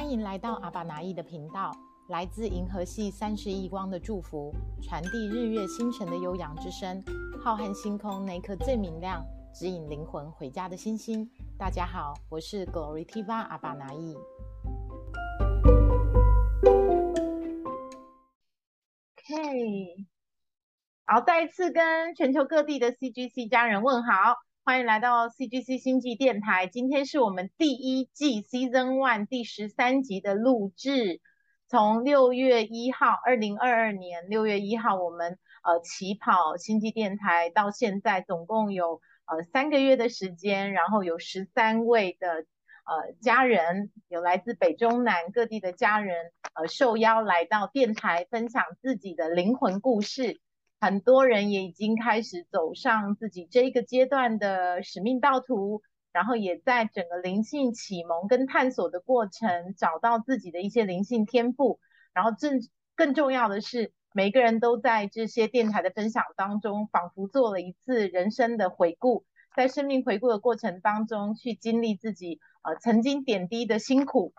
欢迎来到阿巴拿意的频道，来自银河系三十亿光的祝福，传递日月星辰的悠扬之声。浩瀚星空那颗最明亮，指引灵魂回家的星星。大家好，我是 Glory Tiva 阿巴拿意。OK，好，再一次跟全球各地的 CGC 家人问好。欢迎来到 CGC 星际电台。今天是我们第一季 Season One 第十三集的录制。从六月一号，二零二二年六月一号，我们呃起跑星际电台到现在，总共有呃三个月的时间，然后有十三位的呃家人，有来自北中南各地的家人，呃受邀来到电台分享自己的灵魂故事。很多人也已经开始走上自己这一个阶段的使命道途，然后也在整个灵性启蒙跟探索的过程，找到自己的一些灵性天赋。然后正更重要的是，每个人都在这些电台的分享当中，仿佛做了一次人生的回顾，在生命回顾的过程当中，去经历自己呃曾经点滴的辛苦，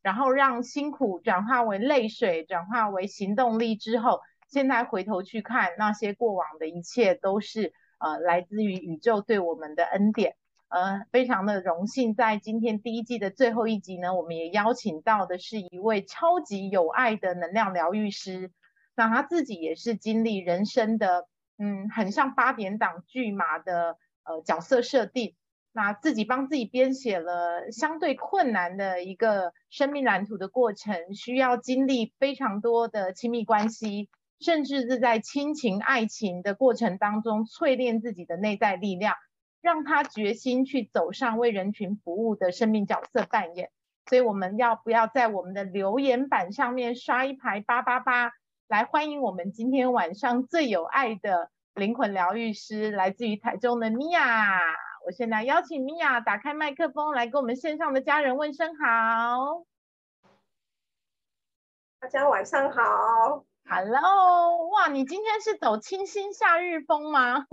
然后让辛苦转化为泪水，转化为行动力之后。现在回头去看那些过往的一切，都是呃来自于宇宙对我们的恩典。呃，非常的荣幸，在今天第一季的最后一集呢，我们也邀请到的是一位超级有爱的能量疗愈师。那他自己也是经历人生的，嗯，很像八点档剧码的呃角色设定。那自己帮自己编写了相对困难的一个生命蓝图的过程，需要经历非常多的亲密关系。甚至是在亲情、爱情的过程当中淬炼自己的内在力量，让他决心去走上为人群服务的生命角色扮演。所以，我们要不要在我们的留言板上面刷一排八八八，来欢迎我们今天晚上最有爱的灵魂疗愈师，来自于台中的米娅。我现在邀请米娅打开麦克风，来跟我们线上的家人问声好。大家晚上好。Hello，哇，你今天是走清新夏日风吗？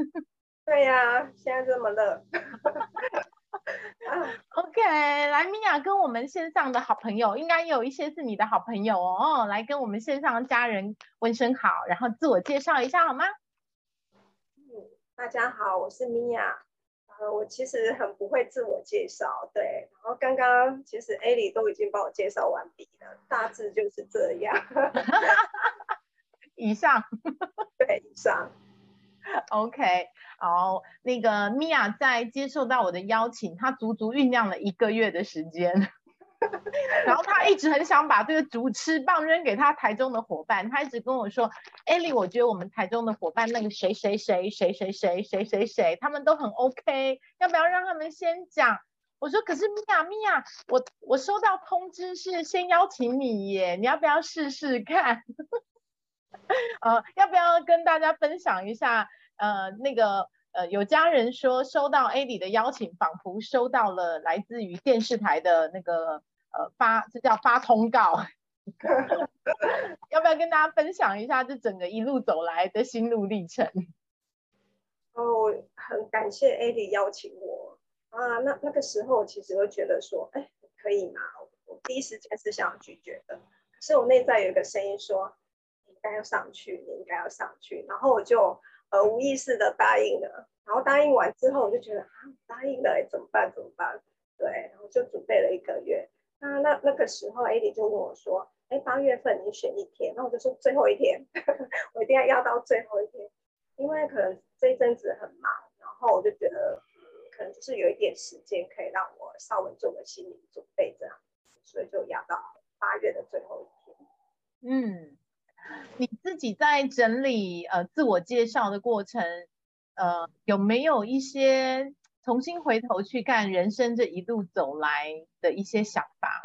对呀，现在这么热。OK，来，米娅跟我们线上的好朋友，应该有一些是你的好朋友哦，来跟我们线上的家人问声好，然后自我介绍一下好吗？嗯，大家好，我是米娅。呃，我其实很不会自我介绍，对。然后刚刚其实艾莉都已经帮我介绍完毕了，大致就是这样。以上，对，以上，OK，好，那个米娅在接受到我的邀请，她足足酝酿了一个月的时间，然后她一直很想把这个主持棒扔给她台中的伙伴，她一直跟我说，艾莉，我觉得我们台中的伙伴那个谁谁谁谁谁谁谁谁谁，他们都很 OK，要不要让他们先讲？我说，可是米娅米娅，我我收到通知是先邀请你耶，你要不要试试看？呃，要不要跟大家分享一下？呃，那个呃，有家人说收到 A 里的邀请，仿佛收到了来自于电视台的那个呃发，这叫发通告。要不要跟大家分享一下这整个一路走来的心路历程？哦，很感谢 A 里邀请我啊。那那个时候其实会觉得说，哎，可以吗？我第一时间是想要拒绝的，可是我内在有一个声音说。该要上去，你应该要上去，然后我就呃无意识的答应了，然后答应完之后，我就觉得啊答应了，怎么办？怎么办？对，然后就准备了一个月。那那那个时候，艾迪就问我说：“哎，八月份你选一天。”那我就说最后一天，我一定要要到最后一天，因为可能这一阵子很忙，然后我就觉得可能就是有一点时间可以让我稍微做个心理准备这样，所以就压到八月的最后一天。嗯。你自己在整理呃自我介绍的过程，呃有没有一些重新回头去看人生这一路走来的一些想法？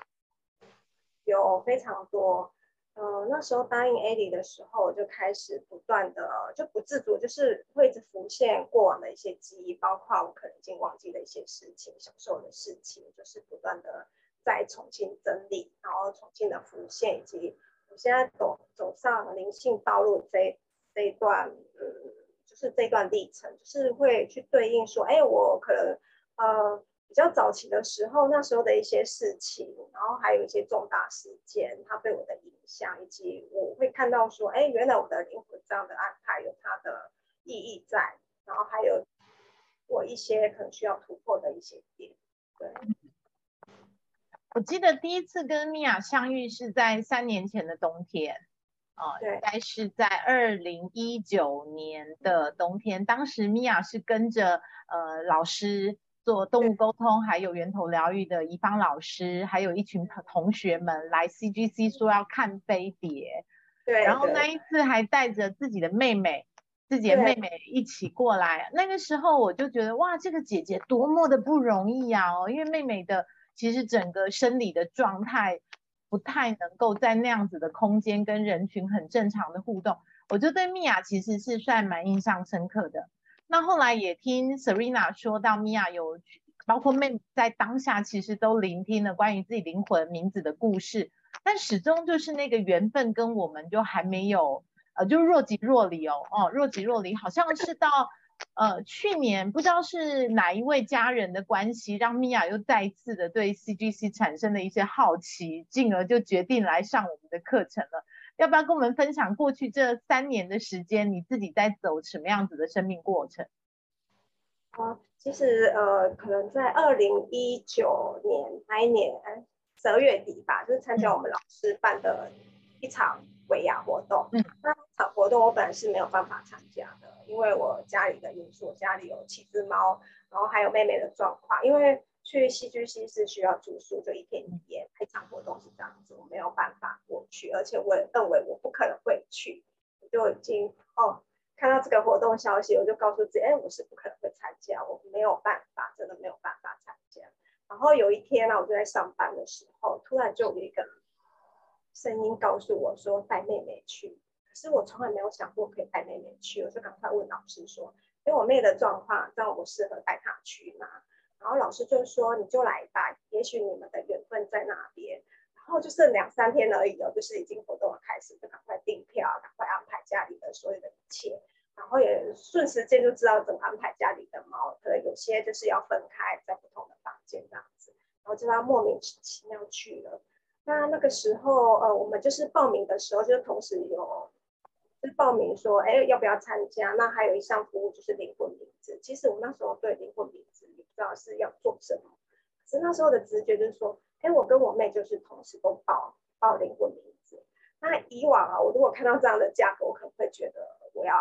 有非常多，呃那时候答应艾莉的时候，我就开始不断的就不自主，就是会一直浮现过往的一些记忆，包括我可能已经忘记的一些事情、小时候的事情，就是不断的再重新整理，然后重新的浮现以及。我现在走走上灵性道路这这一段，嗯，就是这段历程，就是会去对应说，哎，我可能呃比较早期的时候，那时候的一些事情，然后还有一些重大事件，它对我的影响，以及我会看到说，哎，原来我的灵魂这样的安排有它的意义在，然后还有我一些可能需要突破的一些点。对，我记得第一次跟米娅相遇是在三年前的冬天。啊，应该是在二零一九年的冬天，当时米娅是跟着呃老师做动物沟通，还有源头疗愈的怡芳老师，还有一群同学们来 CGC 说要看飞碟，对，然后那一次还带着自己的妹妹，自己的妹妹一起过来，那个时候我就觉得哇，这个姐姐多么的不容易呀哦，因为妹妹的其实整个生理的状态。不太能够在那样子的空间跟人群很正常的互动，我就对米娅其实是算蛮印象深刻的。那后来也听 Serena 说到，米娅有包括妹在当下其实都聆听了关于自己灵魂名字的故事，但始终就是那个缘分跟我们就还没有，呃，就若即若离哦，哦，若即若离，好像是到。呃，去年不知道是哪一位家人的关系，让米娅又再一次的对 CGC 产生了一些好奇，进而就决定来上我们的课程了。要不要跟我们分享过去这三年的时间，你自己在走什么样子的生命过程？啊，其实呃，可能在二零一九年那一年十二月底吧，就是参加我们老师办的一场维亚活动。嗯，活动我本来是没有办法参加的。因为我家里的因素，家里有七只猫，然后还有妹妹的状况。因为去戏剧系是需要住宿，就一天一夜，配场活动是这样子，我没有办法过去，而且我也认为我不可能会去，我就已经哦看到这个活动消息，我就告诉自己，哎，我是不可能会参加，我没有办法，真的没有办法参加。然后有一天呢，我就在上班的时候，突然就有一个声音告诉我说，带妹妹去。可是我从来没有想过可以带妹妹去，我就赶快问老师说：“因为我妹的状况，这样我适合带她去吗？”然后老师就说：“你就来吧，也许你们的缘分在那边。”然后就剩两三天而已哦，就是已经活动开始，就赶快订票，赶快安排家里的所有的一切，然后也瞬时间就知道怎么安排家里的猫，可能有些就是要分开在不同的房间这样子，然后就他莫名其妙去了。那那个时候，呃，我们就是报名的时候，就同时有。就报名说，哎，要不要参加？那还有一项服务就是灵魂名字。其实我那时候对灵魂名字也不知道是要做什么，可是那时候的直觉就是说，哎，我跟我妹就是同时都报报灵魂名字。那以往啊，我如果看到这样的价格，我可能会觉得我要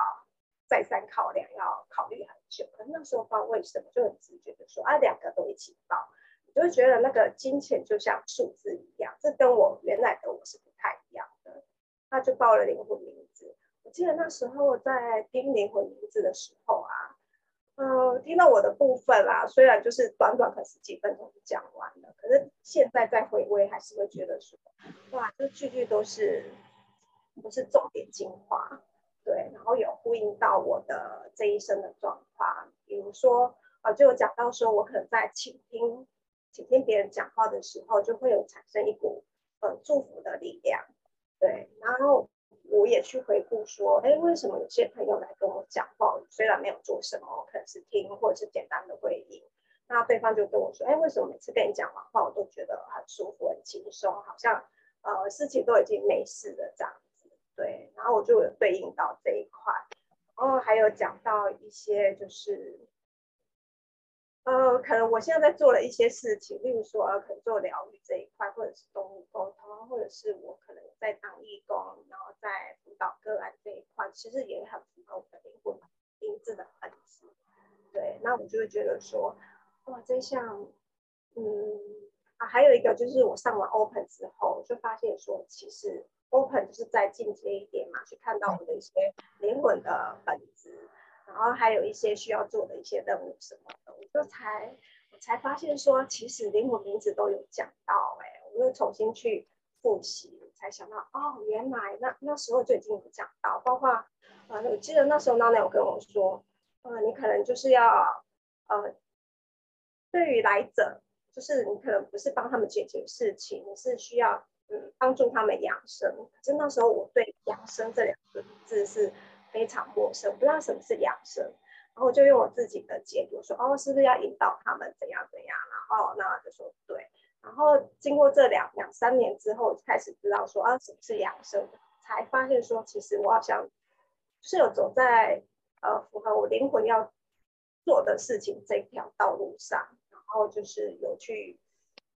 再三考量，要考虑很久。可是那时候不知道为什么就很直觉的说，啊，两个都一起报，就会觉得那个金钱就像数字一样，这跟我原来的我是不太一样的。那就报了灵魂名字。记得那时候在听灵魂名字的时候啊，嗯，听到我的部分啦，虽然就是短短可十几分钟就讲完了，可是现在再回味，还是会觉得说，哇，这句句都是都是重点精华，对，然后有呼应到我的这一生的状况，比如说，呃，就有讲到说我可能在倾听倾听别人讲话的时候，就会有产生一股呃祝福的力量，对，然后。我也去回顾说，哎，为什么有些朋友来跟我讲话，虽然没有做什么，可能是听或者是简单的回应，那对方就跟我说，哎，为什么每次跟你讲完话，我都觉得很舒服、很轻松，好像呃事情都已经没事了这样子，对，然后我就有对应到这一块，然后还有讲到一些就是。呃，可能我现在在做了一些事情，例如说，呃，可能做疗愈这一块，或者是动物沟通，或者是我可能在当义工，然后在辅导个案这一块，其实也很符合我的灵魂名字的本质。对，那我就会觉得说，哇，这项，嗯，啊，还有一个就是我上完 Open 之后，就发现说，其实 Open 就是在进阶一点嘛，去看到我的一些灵魂的本质。然后还有一些需要做的一些任务什么的，我就才我才发现说，其实灵魂名字都有讲到，哎，我又重新去复习，才想到哦，原来那那时候就已经有讲到，包括呃，我记得那时候娜娜有跟我说，呃，你可能就是要呃，对于来者，就是你可能不是帮他们解决事情，你是需要嗯帮助他们养生。可是那时候我对养生这两个字是。非常陌生，不知道什么是养生。然后就用我自己的解读说，哦，是不是要引导他们怎样怎样？然后那就说对。然后经过这两两三年之后，开始知道说啊，什么是养生，才发现说，其实我好像是有走在呃符合我灵魂要做的事情这条道路上，然后就是有去，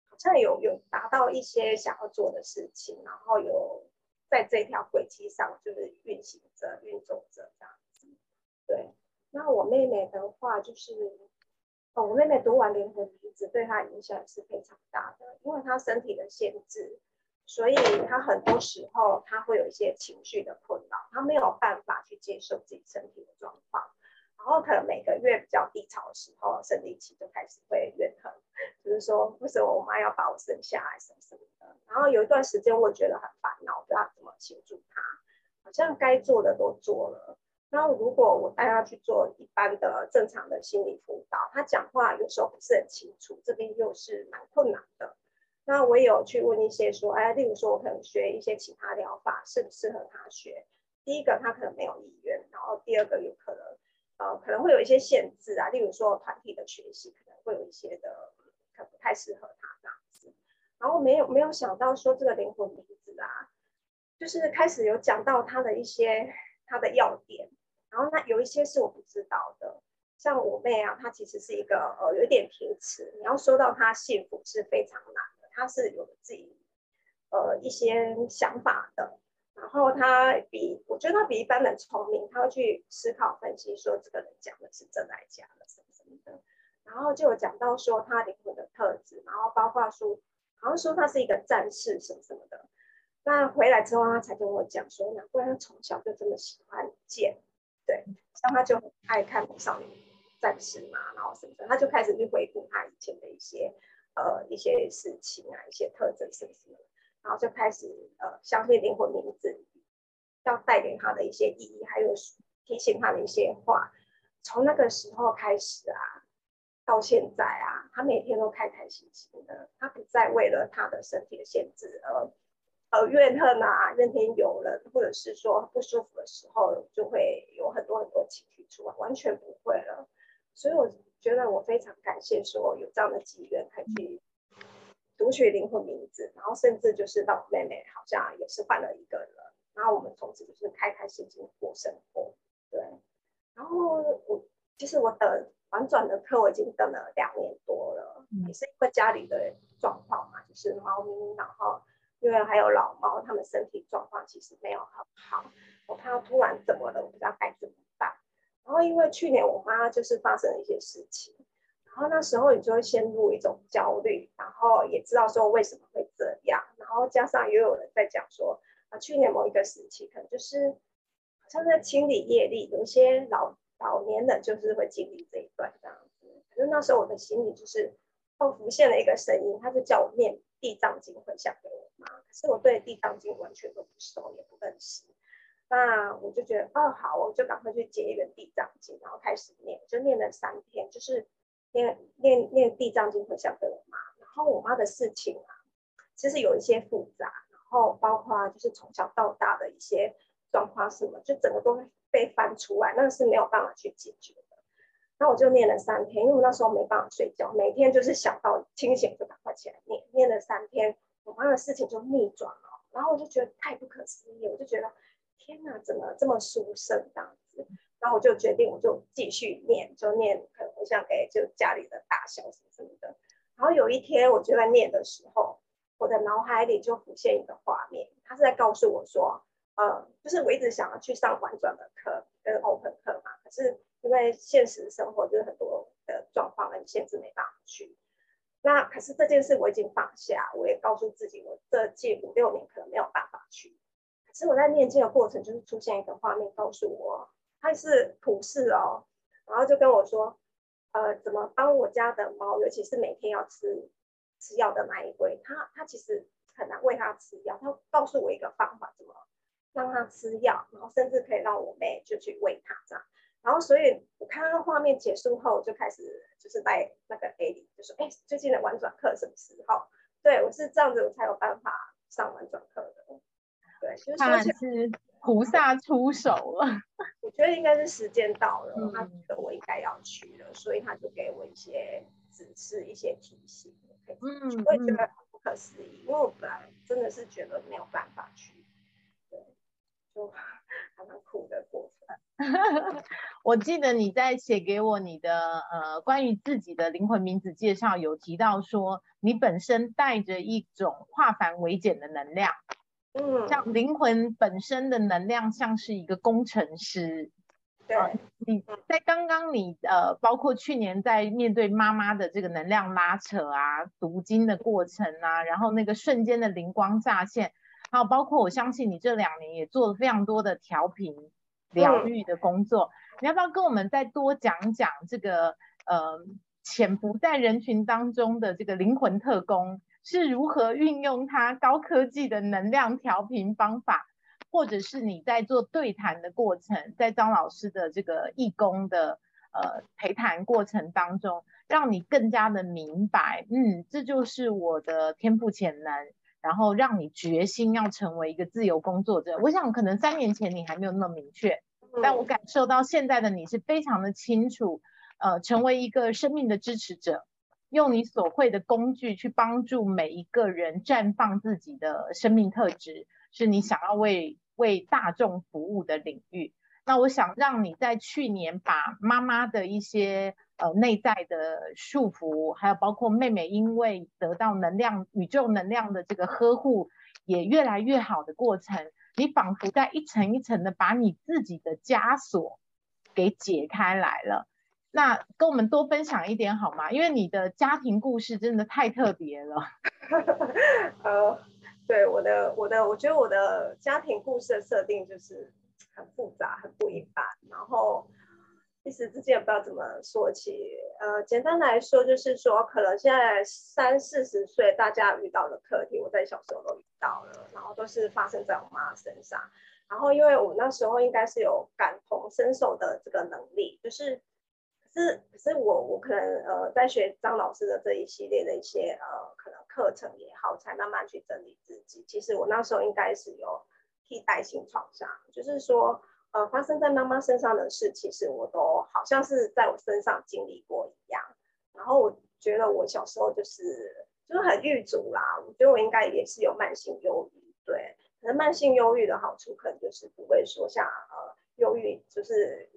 好像有有达到一些想要做的事情，然后有在这条轨迹上就是运行着、运作着这样子。对，那我妹妹的话就是。哦，我妹妹读完联合鼻子，对她影响是非常大的，因为她身体的限制，所以她很多时候她会有一些情绪的困扰，她没有办法去接受自己身体的状况，然后可能每个月比较低潮的时候，生理期就开始会怨恨，就是说为什么我妈要把我生下来什么什么的，然后有一段时间我觉得很烦，协助他，好像该做的都做了。那如果我带他去做一般的正常的心理辅导，他讲话有时候不是很清楚，这边又是蛮困难的。那我有去问一些说，哎，例如说我可能学一些其他疗法，适不适合他学？第一个他可能没有意愿，然后第二个有可能，呃，可能会有一些限制啊，例如说团体的学习可能会有一些的，可不太适合他这样子。然后没有没有想到说这个灵魂名字啊，就是开始有讲到他的一些他的要点。然后那有一些是我不知道的，像我妹啊，她其实是一个呃有点平时，你要说到她幸福是非常难的，她是有自己呃一些想法的，然后她比我觉得她比一般人聪明，她会去思考分析，说这个人讲的是真还是假的什么什么的，然后就有讲到说她灵魂的特质，然后包括说好像说她是一个战士什么什么的，那回来之后他才跟我讲说，难怪他从小就这么喜欢剑。对，像他就很爱看《少女战士》嘛，然后什么的，他就开始去回顾他以前的一些呃一些事情啊，一些特征什么什么，然后就开始呃相信灵魂名字要带给他的一些意义，还有提醒他的一些话。从那个时候开始啊，到现在啊，他每天都开开心心的，他不再为了他的身体的限制而。呃，怨恨啊，怨天尤人，或者是说不舒服的时候，就会有很多很多情绪出来，完全不会了。所以我觉得我非常感谢，说有这样的机缘，可以去读取灵魂名字，然后甚至就是让我妹妹好像也是换了一个人，然后我们从此就是开开心心过生活。对，然后我其实我等反转的课我已经等了两年多了，也是因为家里的状况嘛，就是猫咪，然后。因为还有老猫，它们身体状况其实没有很好。我怕突然怎么了，我不知道该怎么办。然后因为去年我妈就是发生了一些事情，然后那时候你就会陷入一种焦虑，然后也知道说为什么会这样，然后加上也有人在讲说啊，去年某一个时期可能就是好像在清理业力，有些老老年人就是会经历这一段这样子。可是那时候我的心里就是又浮现了一个声音，他就叫我念地藏经回向给我妈。可是我对地藏经完全都不熟，也不认识。那我就觉得，哦，好，我就赶快去结一个地藏经，然后开始念，就念了三天，就是念念念地藏经，回向给我妈。然后我妈的事情啊，其实有一些复杂，然后包括就是从小到大的一些状况什么，就整个都会被翻出来，那是没有办法去解决那我就念了三天，因为我那时候没办法睡觉，每天就是想到清醒就赶快起来念，念了三天。我妈的事情就逆转了，然后我就觉得太不可思议，我就觉得天哪，怎么这么殊胜这样子？然后我就决定，我就继续念，就念，可能像哎就家里的大小什么什么的。然后有一天，我就在念的时候，我的脑海里就浮现一个画面，他是在告诉我说，呃，就是我一直想要去上婉转的课跟 open 课嘛，可是因为现实生活就是很多的状况很限制，没办法去。那可是这件事我已经放下，我也告诉自己，我这近五六年可能没有办法去。可是我在念经的过程，就是出现一个画面，告诉我他是普世哦，然后就跟我说，呃，怎么帮我家的猫，尤其是每天要吃吃药的那一位，他他其实很难喂它吃药，他告诉我一个方法，怎么让它吃药，然后甚至可以让我妹就去喂它这样。然后，所以我看到画面结束后，就开始就是带那个 A 里，就说：“哎，最近的玩转课什么时候？”对我是这样子，我才有办法上玩转课的。对，就是是菩萨出手了。我觉得应该是时间到了，他觉得我应该要去了，所以他就给我一些指示、一些提醒。嗯，我也觉得不可思议，因为我本来真的是觉得没有办法去，对，就 还蛮苦的过程。我记得你在写给我你的呃关于自己的灵魂名字介绍，有提到说你本身带着一种化繁为简的能量。嗯，像灵魂本身的能量像是一个工程师。对，你在刚刚你呃，包括去年在面对妈妈的这个能量拉扯啊、读经的过程啊，然后那个瞬间的灵光乍现，还有包括我相信你这两年也做了非常多的调频疗愈的工作，你要不要跟我们再多讲讲这个呃潜伏在人群当中的这个灵魂特工？是如何运用它高科技的能量调频方法，或者是你在做对谈的过程，在张老师的这个义工的呃陪谈过程当中，让你更加的明白，嗯，这就是我的天赋潜能，然后让你决心要成为一个自由工作者。我想可能三年前你还没有那么明确，但我感受到现在的你是非常的清楚，呃，成为一个生命的支持者。用你所会的工具去帮助每一个人绽放自己的生命特质，是你想要为为大众服务的领域。那我想让你在去年把妈妈的一些呃内在的束缚，还有包括妹妹因为得到能量宇宙能量的这个呵护，也越来越好的过程，你仿佛在一层一层的把你自己的枷锁给解开来了。那跟我们多分享一点好吗？因为你的家庭故事真的太特别了。呃，对我的我的，我觉得我的家庭故事的设定就是很复杂，很不一般。然后一时之间不知道怎么说起。呃，简单来说就是说，可能现在三四十岁大家遇到的课题，我在小时候都遇到了，然后都是发生在我妈身上。然后因为我那时候应该是有感同身受的这个能力，就是。是，可是我我可能呃在学张老师的这一系列的一些呃可能课程也好，才慢慢去整理自己。其实我那时候应该是有替代性创伤，就是说呃发生在妈妈身上的事，其实我都好像是在我身上经历过一样。然后我觉得我小时候就是就是很郁卒啦，我觉得我应该也是有慢性忧郁。对，可能慢性忧郁的好处可能就是不会说像呃忧郁就是。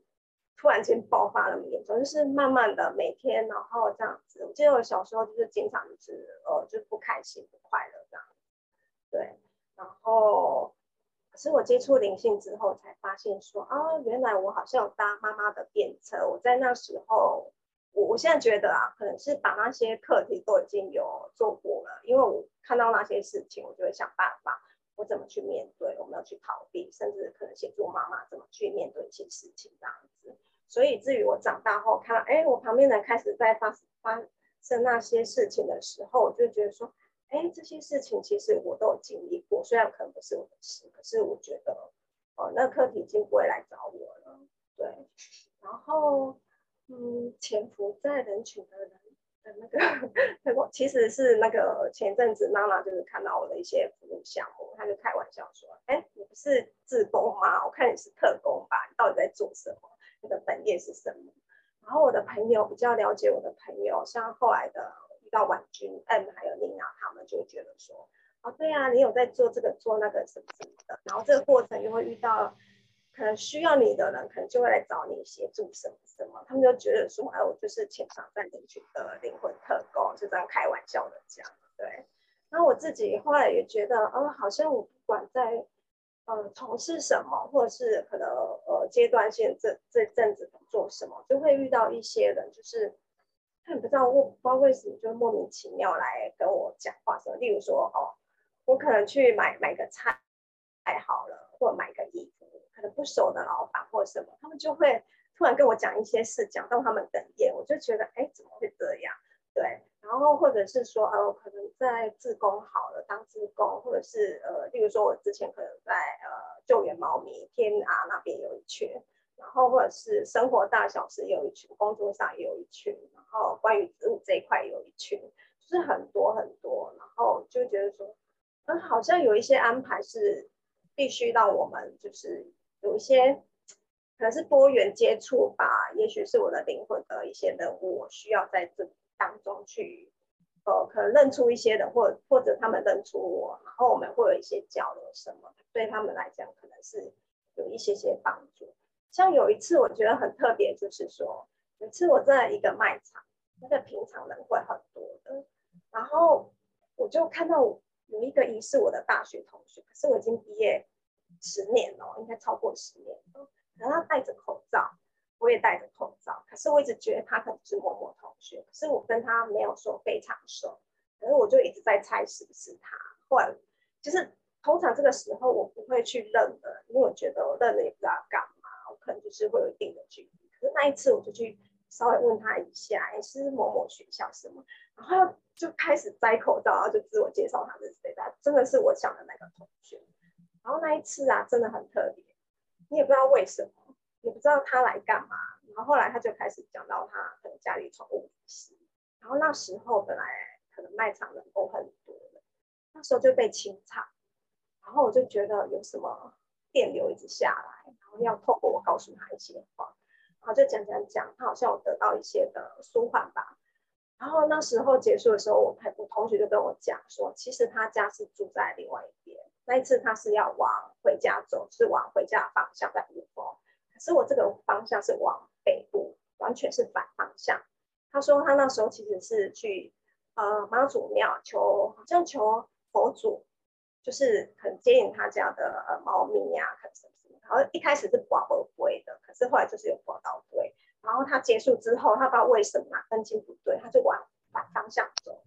突然间爆发那么严重，就是慢慢的每天，然后这样子。我记得我小时候就是经常就是呃，就不开心、不快乐这样。对，然后可是我接触灵性之后，才发现说啊，原来我好像有搭妈妈的便车。我在那时候，我我现在觉得啊，可能是把那些课题都已经有做过了，因为我看到那些事情，我就会想办法，我怎么去面对，我们要去逃避，甚至可能协助妈妈怎么去面对一些事情这样子。所以至于我长大后看到，哎，我旁边人开始在发发生那些事情的时候，我就觉得说，哎，这些事情其实我都有经历过，虽然可能不是我的事，可是我觉得，哦，那课题已经不会来找我了，对。然后，嗯，潜伏在人群的人的那个，其实是那个前阵子妈妈就是看到我的一些服务项目，他就开玩笑说，哎，你不是自工吗？我看你是特工吧？你到底在做什么？你的本业是什么？然后我的朋友比较了解我的朋友，像后来的遇到婉君 M 还有丽娜，他们就觉得说，哦，对啊，你有在做这个做那个什么什么的，然后这个过程又会遇到可能需要你的人，可能就会来找你协助什么什么，他们就觉得说，哎，我就是潜藏在人群的灵魂特工，就这样开玩笑的讲，对。然后我自己后来也觉得，哦，好像我不管在。呃，从事什么，或者是可能呃阶段性这这阵子做什么，就会遇到一些人，就是他不知道我不知道为什么就莫名其妙来跟我讲话什么。例如说，哦，我可能去买买个菜，太好了，或买个衣服，可能不熟的老板或什么，他们就会突然跟我讲一些事，讲到他们哽咽，我就觉得，哎，怎么会这样？对。然后或者是说，呃，可能在自工好了，当自工，或者是呃，例如说我之前可能在呃救援猫咪天涯那边有一群，然后或者是生活大小事有一群，工作上也有一群，然后关于植物这一块有一群，就是很多很多，然后就觉得说，嗯，好像有一些安排是必须让我们就是有一些可能是多元接触吧，也许是我的灵魂的一些人物，我需要在这当中去，呃，可能认出一些人，或或者他们认出我，然后我们会有一些交流什么，对他们来讲可能是有一些些帮助。像有一次我觉得很特别，就是说有一次我在一个卖场，那个平常人会很多的，然后我就看到有一个疑似我的大学同学，可是我已经毕业十年了，应该超过十年了，然后他戴着口罩，我也戴着口罩，可是我一直觉得他可能是某某同学，可是我跟他没有说非常熟，可是我就一直在猜是不是他，后来就是通常这个时候我不会去认的，因为我觉得我认了也不知道干嘛，可能就是会有一定的距离，可是那一次我就去稍微问他一下，哎，是某某学校什么，然后就开始摘口罩，然后就自我介绍他是谁，他真的是我想的那个同学。然后那一次啊，真的很特别，你也不知道为什么，也不知道他来干嘛。然后后来他就开始讲到他可能家里宠物死，然后那时候本来可能卖场人都很多的，那时候就被清场，然后我就觉得有什么电流一直下来，要透过我告诉他一些话，然后就讲讲讲，他好像有得到一些的舒缓吧。然后那时候结束的时候，我我同学就跟我讲说，其实他家是住在另外一边。那一次他是要往回家走，是往回家的方向在雾峰，可是我这个方向是往北部，完全是反方向。他说他那时候其实是去呃妈祖庙求，好像求佛祖，就是很接引他家的呃猫咪呀，可能什么什么。然后一开始是保不归的，可是后来就是有保到归。然后他结束之后，他不知道为什么分金不对，他就往反方向走。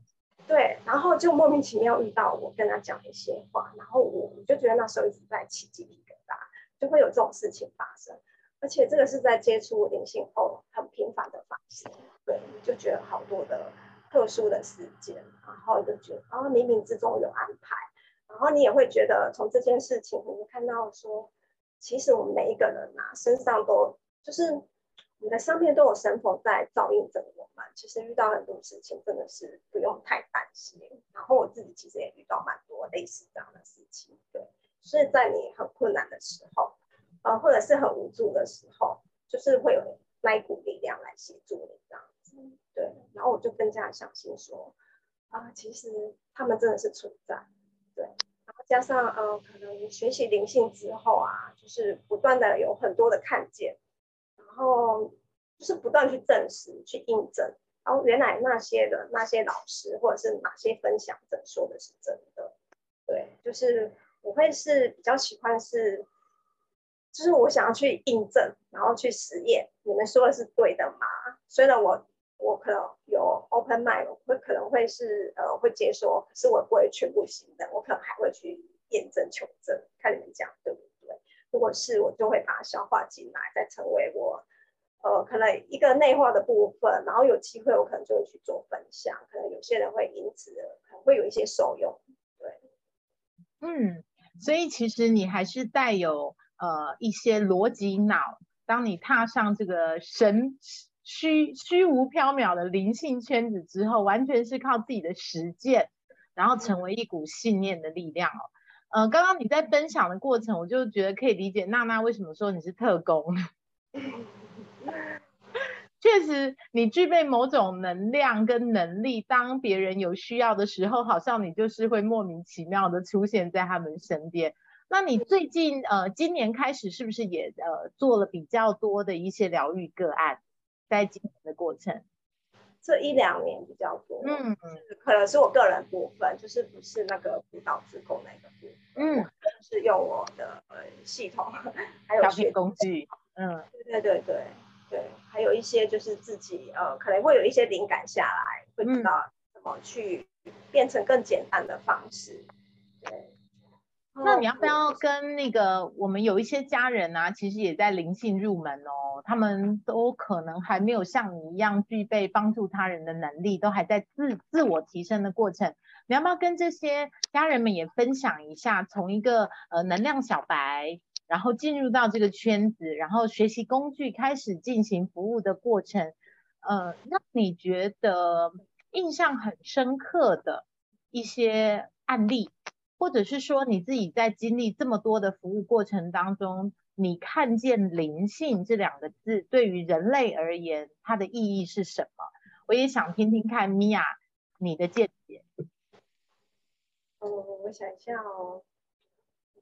对，然后就莫名其妙遇到我跟他讲一些话，然后我就觉得那时候一直在起鸡皮疙瘩，就会有这种事情发生，而且这个是在接触灵性后很频繁的发生，对，就觉得好多的特殊的事件，然后就觉得啊冥冥之中有安排，然后你也会觉得从这件事情，你会看到说，其实我们每一个人啊身上都就是。你的上面都有神佛在照应着我们，其实遇到很多事情真的是不用太担心。然后我自己其实也遇到蛮多类似这样的事情，对。所以在你很困难的时候，呃，或者是很无助的时候，就是会有那一股力量来协助你这样子，对。然后我就更加相信说，啊，其实他们真的是存在，对。加上呃，可能学习灵性之后啊，就是不断的有很多的看见。然后就是不断去证实、去印证，然后原来那些的那些老师或者是哪些分享者说的是真的，对，就是我会是比较喜欢是，就是我想要去印证，然后去实验，你们说的是对的吗？虽然我我可能有 open mind，会可能会是呃会接受，可是我不会全部信任，我可能还会去验证求证，看你们讲对不对？如果是我就会把它消化进来，再成为我。呃，可能一个内化的部分，然后有机会我可能就会去做分享，可能有些人会因此可能会有一些受用，对，嗯，所以其实你还是带有呃一些逻辑脑，当你踏上这个神虚虚无缥缈的灵性圈子之后，完全是靠自己的实践，然后成为一股信念的力量哦。呃，刚刚你在分享的过程，我就觉得可以理解娜娜为什么说你是特工。确实，你具备某种能量跟能力，当别人有需要的时候，好像你就是会莫名其妙的出现在他们身边。那你最近呃，今年开始是不是也呃做了比较多的一些疗愈个案，在经营的过程？这一两年比较多，嗯，可能是我个人部分，就是不是那个辅导自控那个部分，嗯，是用我的呃系统，还有学工具。嗯，对对对对对，还有一些就是自己呃，可能会有一些灵感下来，会知道怎么去变成更简单的方式。对，那你要不要跟那个我们有一些家人啊，其实也在灵性入门哦，他们都可能还没有像你一样具备帮助他人的能力，都还在自自我提升的过程。你要不要跟这些家人们也分享一下，从一个呃能量小白？然后进入到这个圈子，然后学习工具，开始进行服务的过程，呃，让你觉得印象很深刻的一些案例，或者是说你自己在经历这么多的服务过程当中，你看见灵性这两个字对于人类而言它的意义是什么？我也想听听看米娅你的见解。嗯，我想一下哦。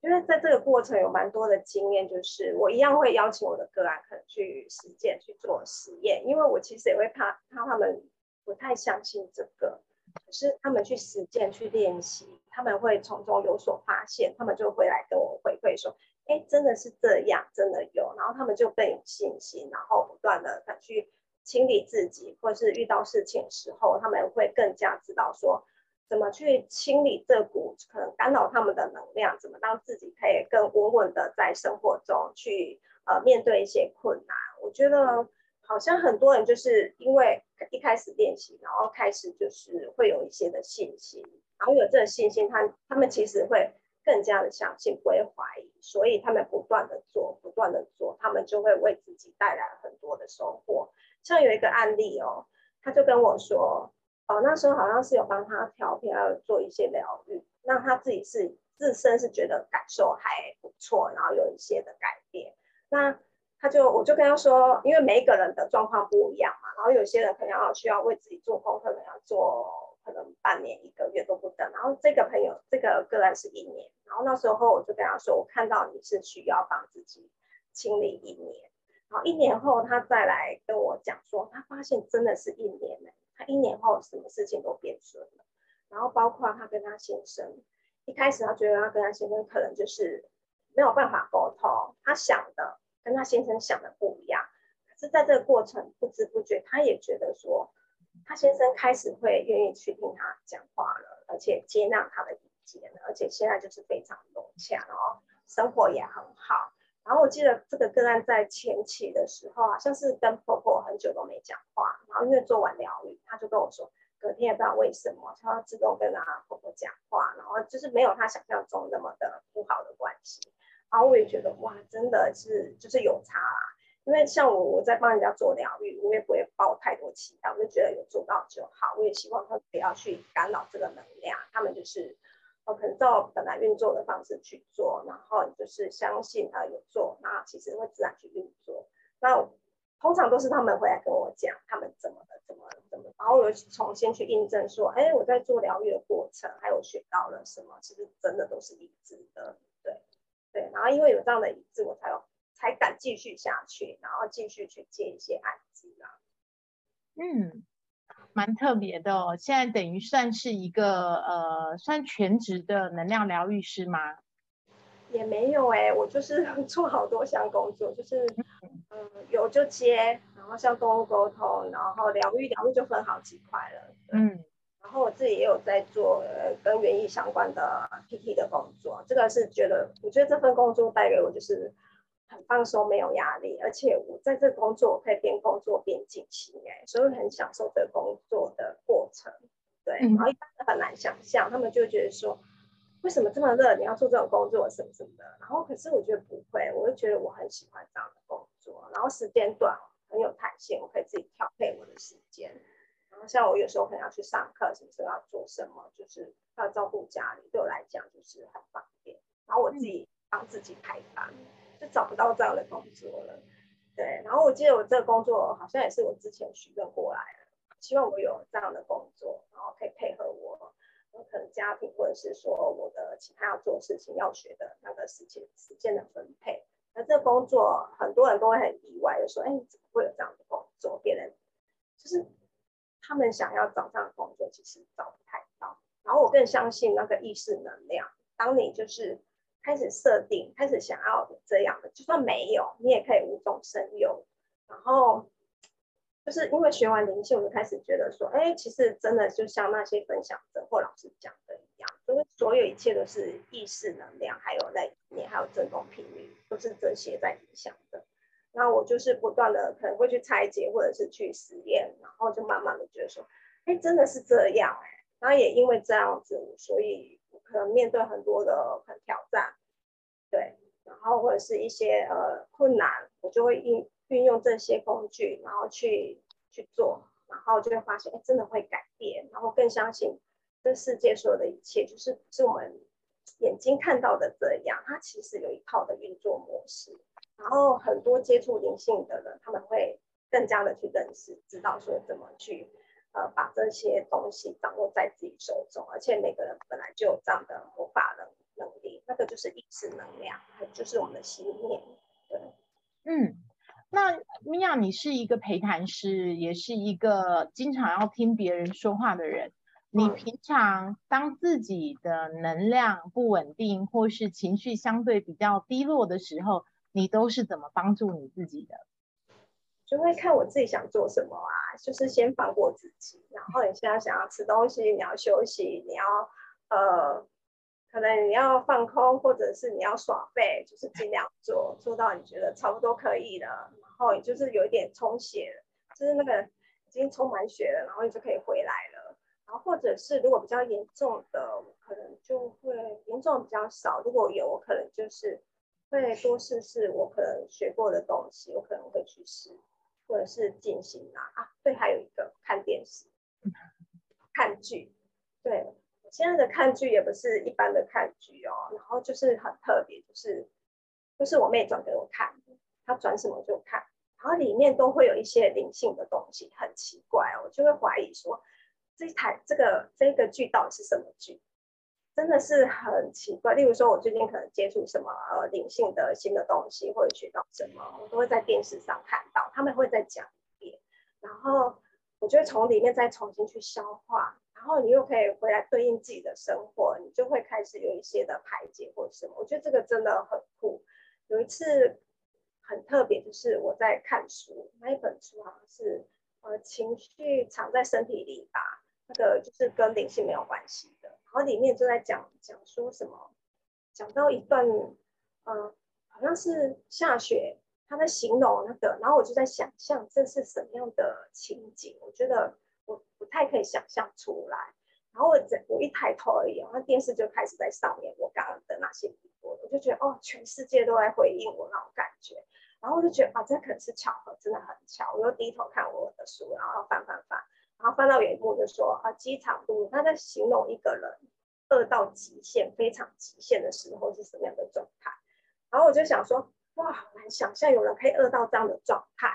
因为在这个过程有蛮多的经验，就是我一样会邀请我的个案可能去实践去做实验，因为我其实也会怕怕他们不太相信这个，可是他们去实践去练习，他们会从中有所发现，他们就会来跟我回馈说，哎，真的是这样，真的有，然后他们就更有信心，然后不断的去清理自己，或是遇到事情的时候，他们会更加知道说。怎么去清理这股可能干扰他们的能量？怎么让自己可以更稳稳的在生活中去呃面对一些困难？我觉得好像很多人就是因为一开始练习，然后开始就是会有一些的信心，然后有这个信心，他他们其实会更加的相信，不会怀疑，所以他们不断的做，不断的做，他们就会为自己带来很多的收获。像有一个案例哦，他就跟我说。哦，那时候好像是有帮他调频，还有做一些疗愈，那他自己是自身是觉得感受还不错，然后有一些的改变。那他就我就跟他说，因为每一个人的状况不一样嘛，然后有些人可能要需要为自己做功课，可能要做可能半年、一个月都不等。然后这个朋友这个个案是一年，然后那时候我就跟他说，我看到你是需要帮自己清理一年，然后一年后他再来跟我讲说，他发现真的是一年呢。他一年后什么事情都变顺了，然后包括他跟他先生，一开始他觉得他跟他先生可能就是没有办法沟通，他想的跟他先生想的不一样，可是在这个过程不知不觉，他也觉得说，他先生开始会愿意去听他讲话了，而且接纳他的意见了，而且现在就是非常融洽，哦生活也很好。然后我记得这个个案在前期的时候，好像是跟婆婆很久都没讲话。然后因为做完疗愈，他就跟我说，隔天也不知道为什么，他要自动跟他婆婆讲话，然后就是没有他想象中那么的不好的关系。然后我也觉得哇，真的是就是有差啦。因为像我我在帮人家做疗愈，我也不会抱太多期待，我就觉得有做到就好。我也希望他不要去干扰这个能量，他们就是。哦，可能照本来运作的方式去做，然后就是相信他有做，那其实会自然去运作。那通常都是他们回来跟我讲他们怎么的，怎么怎么，然后我又重新去印证说，哎，我在做疗愈的过程，还有学到了什么，其实真的都是一致的，对对。然后因为有这样的一致，我才有才敢继续下去，然后继续去接一些案子啊。嗯。蛮特别的哦，现在等于算是一个呃，算全职的能量疗愈师吗？也没有哎，我就是 做好多项工作，就是嗯有就接，然后像动物沟通，然后疗愈疗愈就分好几块了。嗯，然后我自己也有在做呃跟园艺相关的 PT 的工作，这个是觉得我觉得这份工作带给我就是。很放松，没有压力，而且我在这工作我可以边工作边进行，哎，所以很享受这工作的过程。对，然后一般人很难想象，他们就觉得说，为什么这么热，你要做这种工作什么什么的。然后可是我觉得不会，我就觉得我很喜欢这样的工作，然后时间短，很有弹性，我可以自己调配我的时间。然后像我有时候可能要去上课，什么时候要做什么，就是要照顾家里，对我来讲就是很方便。然后我自己帮自己排班。就找不到这样的工作了，对。然后我记得我这个工作好像也是我之前许愿过来的，希望我有这样的工作，然后可以配合我，可能家庭或者是说我的其他要做事情要学的那个时间时间的分配。那这个工作很多人都会很意外的说，哎，怎么会有这样的工作？别人就是他们想要找这样的工作，其实找不太到。然后我更相信那个意识能量，当你就是。开始设定，开始想要这样的，就算没有，你也可以无中生有。然后就是因为学完灵性，我就开始觉得说，哎，其实真的就像那些分享者或老师讲的一样，就是所有一切都是意识能量，还有在里面还有振动频率，都是这些在影响的。那我就是不断的可能会去拆解，或者是去实验，然后就慢慢的觉得说，哎，真的是这样哎。然后也因为这样子，所以。可能面对很多的很挑战，对，然后或者是一些呃困难，我就会运运用这些工具，然后去去做，然后就会发现，哎，真的会改变，然后更相信这世界所有的一切，就是是我们眼睛看到的这样，它其实有一套的运作模式。然后很多接触灵性的人，他们会更加的去认识，知道说怎么去呃把这些东西掌握在自己手中。而且每个人本来就有这样的魔法能能力，那个就是意识能量，就是我们的心念。对，嗯，那米娅，你是一个陪谈师，也是一个经常要听别人说话的人。你平常当自己的能量不稳定，或是情绪相对比较低落的时候，你都是怎么帮助你自己的？就会看我自己想做什么啊，就是先放过自己。然后你现在想要吃东西，你要休息，你要呃，可能你要放空，或者是你要耍废，就是尽量做做到你觉得差不多可以了。然后也就是有一点充血，就是那个已经充满血了，然后你就可以回来了。然后或者是如果比较严重的，可能就会严重比较少。如果有，我可能就是会多试试我可能学过的东西，我可能会去试，或者是进行啊啊。对，还有一个看电视、看剧。对我，现在的看剧也不是一般的看剧哦，然后就是很特别，就是就是我妹转给我看，她转什么就看，然后里面都会有一些灵性的东西，很奇怪哦，我就会怀疑说。这台这个这个剧到底是什么剧？真的是很奇怪。例如说，我最近可能接触什么呃灵性的新的东西，或者学到什么，我都会在电视上看到，他们会再讲一遍，然后我就会从里面再重新去消化，然后你又可以回来对应自己的生活，你就会开始有一些的排解或者什么。我觉得这个真的很酷。有一次很特别，就是我在看书，那一本书好像是呃情绪藏在身体里吧。那个就是跟灵性没有关系，然后里面就在讲讲说什么，讲到一段，嗯，好像是下雪，他在形容那个，然后我就在想象这是什么样的情景，我觉得我不太可以想象出来，然后我我一抬头而已，然后电视就开始在上面我刚刚的那些直播，我就觉得哦，全世界都在回应我那种感觉，然后我就觉得啊，这可能是巧合，真的很巧，我又低头看我的书，然后翻翻翻。然后翻到有一幕就说啊，机场路，他在形容一个人饿到极限、非常极限的时候是什么样的状态。然后我就想说，哇，好难想象有人可以饿到这样的状态。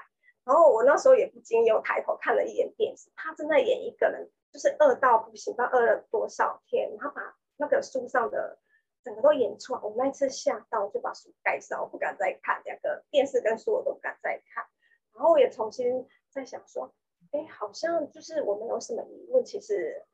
然后我那时候也不禁又抬头看了一眼电视，他正在演一个人，就是饿到不行，不知道饿了多少天，然后把那个书上的整个都演出来。我那次吓到，就把书盖上，我不敢再看两个电视跟书我都不敢再看。然后我也重新在想说。哎，好像就是我们有什么疑问，其实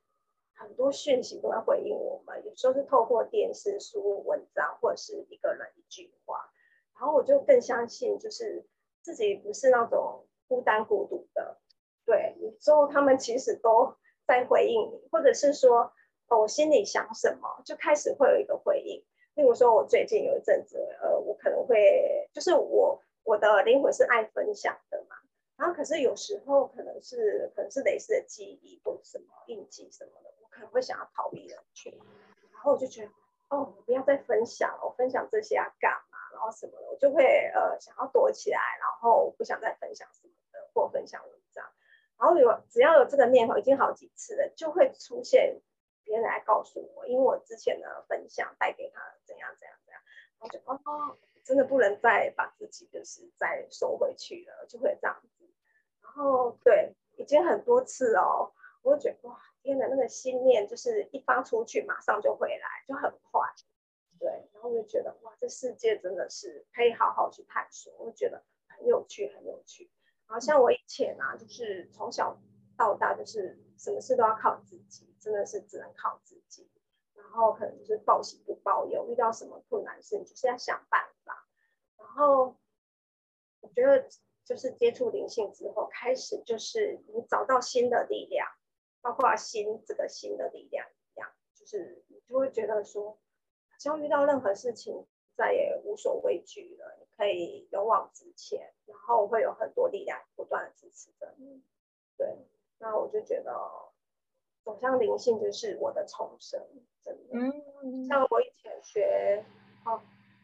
很多讯息都在回应我们。有时候是透过电视、书、文章，或者是一个人一句话，然后我就更相信，就是自己不是那种孤单孤独的。对，有时候他们其实都 在回应你，或者是说，哦，我心里想什么，就开始会有一个回应。例如说，我最近有一阵子，呃，我可能会，就是我我的灵魂是爱分享的嘛。然后可是有时候可能是可能是类似的记忆或者什么印记什么的，我可能会想要逃避人群，然后我就觉得哦，不要再分享了，我分享这些要干嘛？然后什么的，我就会呃想要躲起来，然后不想再分享什么的或分享文章。然后有只要有这个念头，已经好几次了，就会出现别人来告诉我，因为我之前的分享带给他怎样怎样怎样，然后就哦，真的不能再把自己就是再收回去了，就会这样。然后，对，已经很多次哦，我就觉得哇，天哪，那个心念就是一发出去，马上就回来，就很快。对，然后就觉得哇，这世界真的是可以好好去探索，我就觉得很有趣，很有趣。然后像我以前啊，就是从小到大，就是什么事都要靠自己，真的是只能靠自己。然后可能就是报喜不报忧，遇到什么困难事，就是要想办法。然后我觉得。就是接触灵性之后，开始就是你找到新的力量，包括新这个新的力量一样，就是你就会觉得说，只要遇到任何事情，再也无所畏惧了，你可以勇往直前，然后会有很多力量不断的支持着你。对，那我就觉得走向灵性就是我的重生，真的。嗯，像我以前学，哦，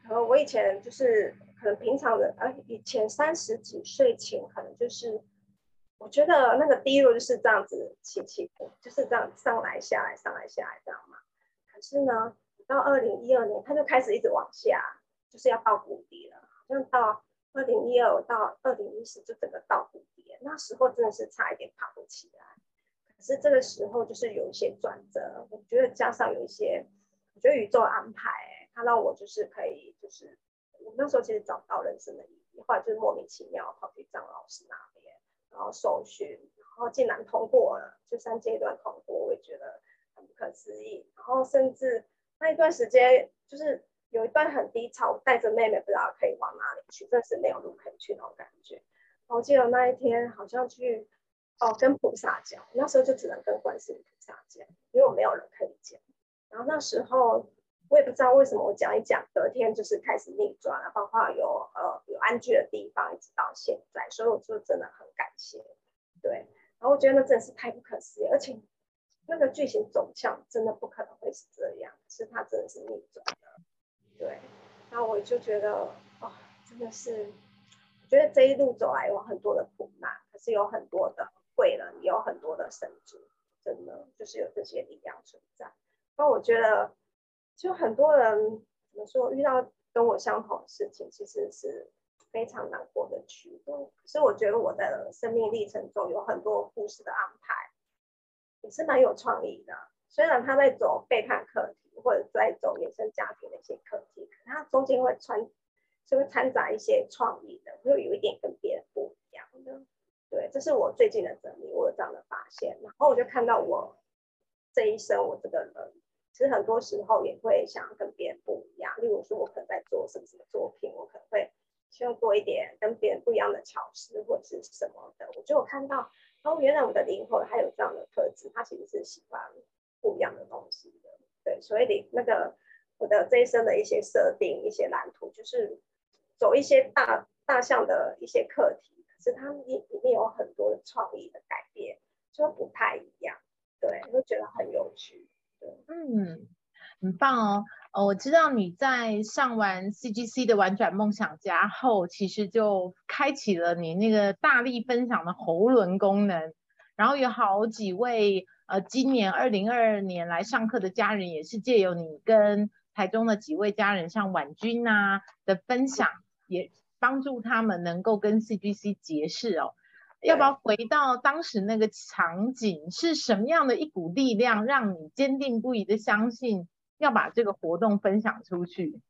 可能我以前就是。可能平常的，呃，以前三十几岁前，可能就是，我觉得那个低落就是这样子起起伏，就是这样上来下来，上来下来这样嘛。可是呢，到二零一二年，它就开始一直往下，就是要到谷底了，好像到二零一二到二零一四就整个到谷底，那时候真的是差一点爬不起来。可是这个时候就是有一些转折，我觉得加上有一些，我觉得宇宙安排，他让我就是可以，就是我那时候其实找不到人生的意义，后来就是莫名其妙跑去张老师那边，然后受训，然后竟然通过了，就三阶段通过，我也觉得很不可思议。然后甚至那一段时间，就是有一段很低潮，带着妹妹不知道可以往哪里去，真的是没有路可以去那种感觉。我记得那一天好像去。哦，跟菩萨讲，那时候就只能跟观世音菩萨讲，因为我没有人可以讲。然后那时候我也不知道为什么，我讲一讲，隔天就是开始逆转了，包括有呃有安居的地方，一直到现在，所以我就真的很感谢。对，然后我觉得那真的是太不可思议，而且那个剧情走向真的不可能会是这样，是它真的是逆转的。对，然后我就觉得哦，真的是，我觉得这一路走来有很多的苦难，可是有很多的。贵人也有很多的神助，真的就是有这些力量存在。那我觉得，就很多人怎么说，遇到跟我相同的事情，其实是非常难过的去。可是我觉得我的生命历程中有很多故事的安排，也是蛮有创意的。虽然他在走背叛课题，或者在走原生家庭的一些课题，可他中间会穿，就会掺杂一些创意的，会有一点跟别人不一样的。对，这是我最近的整理，我有这样的发现。然后我就看到我这一生，我这个人其实很多时候也会想要跟别人不一样。例如说，我可能在做什么什么作品，我可能会希望做一点跟别人不一样的巧思或者是什么的。我就有看到，哦，原来我的灵魂还有这样的特质，它其实是喜欢不一样的东西的。对，所以你那个我的这一生的一些设定、一些蓝图，就是走一些大大象的一些课题。可是它里里面有很多的创意的改变，就不太一样，对，会觉得很有趣，嗯，很棒哦，哦，我知道你在上完 CGC 的玩转梦想家后，其实就开启了你那个大力分享的喉轮功能，然后有好几位呃，今年二零二二年来上课的家人，也是借由你跟台中的几位家人，像婉君啊的分享，也。帮助他们能够跟 CGC 结识哦，要不要回到当时那个场景？是什么样的一股力量让你坚定不移的相信要把这个活动分享出去？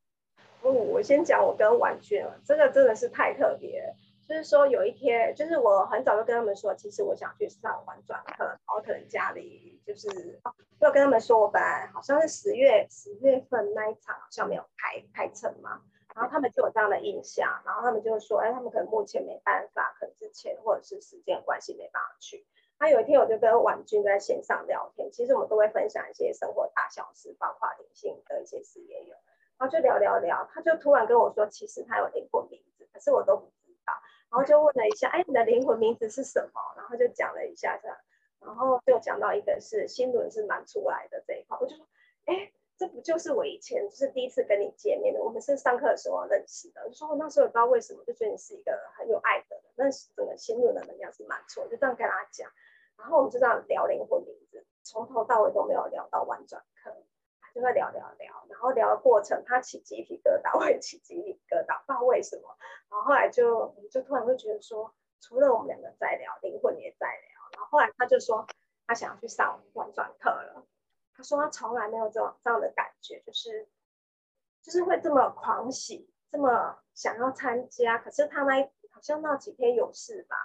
哦，我先讲我跟婉娟了，这个真的是太特别。就是说有一天，就是我很早就跟他们说，其实我想去上玩转课，然后可能家里就是就跟他们说，我本来好像是十月十月份那一场好像没有开开成嘛。然后他们就有这样的印象，然后他们就说，哎，他们可能目前没办法，可能是钱或者是时间关系没办法去。那有一天我就跟婉君在线上聊天，其实我们都会分享一些生活大小事，包括灵性的一些事也有。然后就聊聊聊，他就突然跟我说，其实他有灵魂名字，可是我都不知道。然后就问了一下，哎，你的灵魂名字是什么？然后就讲了一下这样，然后就讲到一个是心轮是蛮出来的这一块，我就说，就是我以前就是第一次跟你见面的？我们是上课的时候认识的。就说我那时候也不知道为什么，就觉得你是一个很有爱的人，那整个心路的能量是蛮错，就这样跟他讲。然后我们就这样聊灵魂名字，从头到尾都没有聊到婉转课，就会聊聊聊。然后聊的过程，他起鸡皮疙瘩，我也起鸡皮疙瘩，不知道为什么。然后后来就就突然会觉得说，除了我们两个在聊，灵魂也在聊。然后后来他就说，他想要去上婉转课了。说他从来没有这种这样的感觉，就是就是会这么狂喜，这么想要参加。可是他那好像那几天有事吧，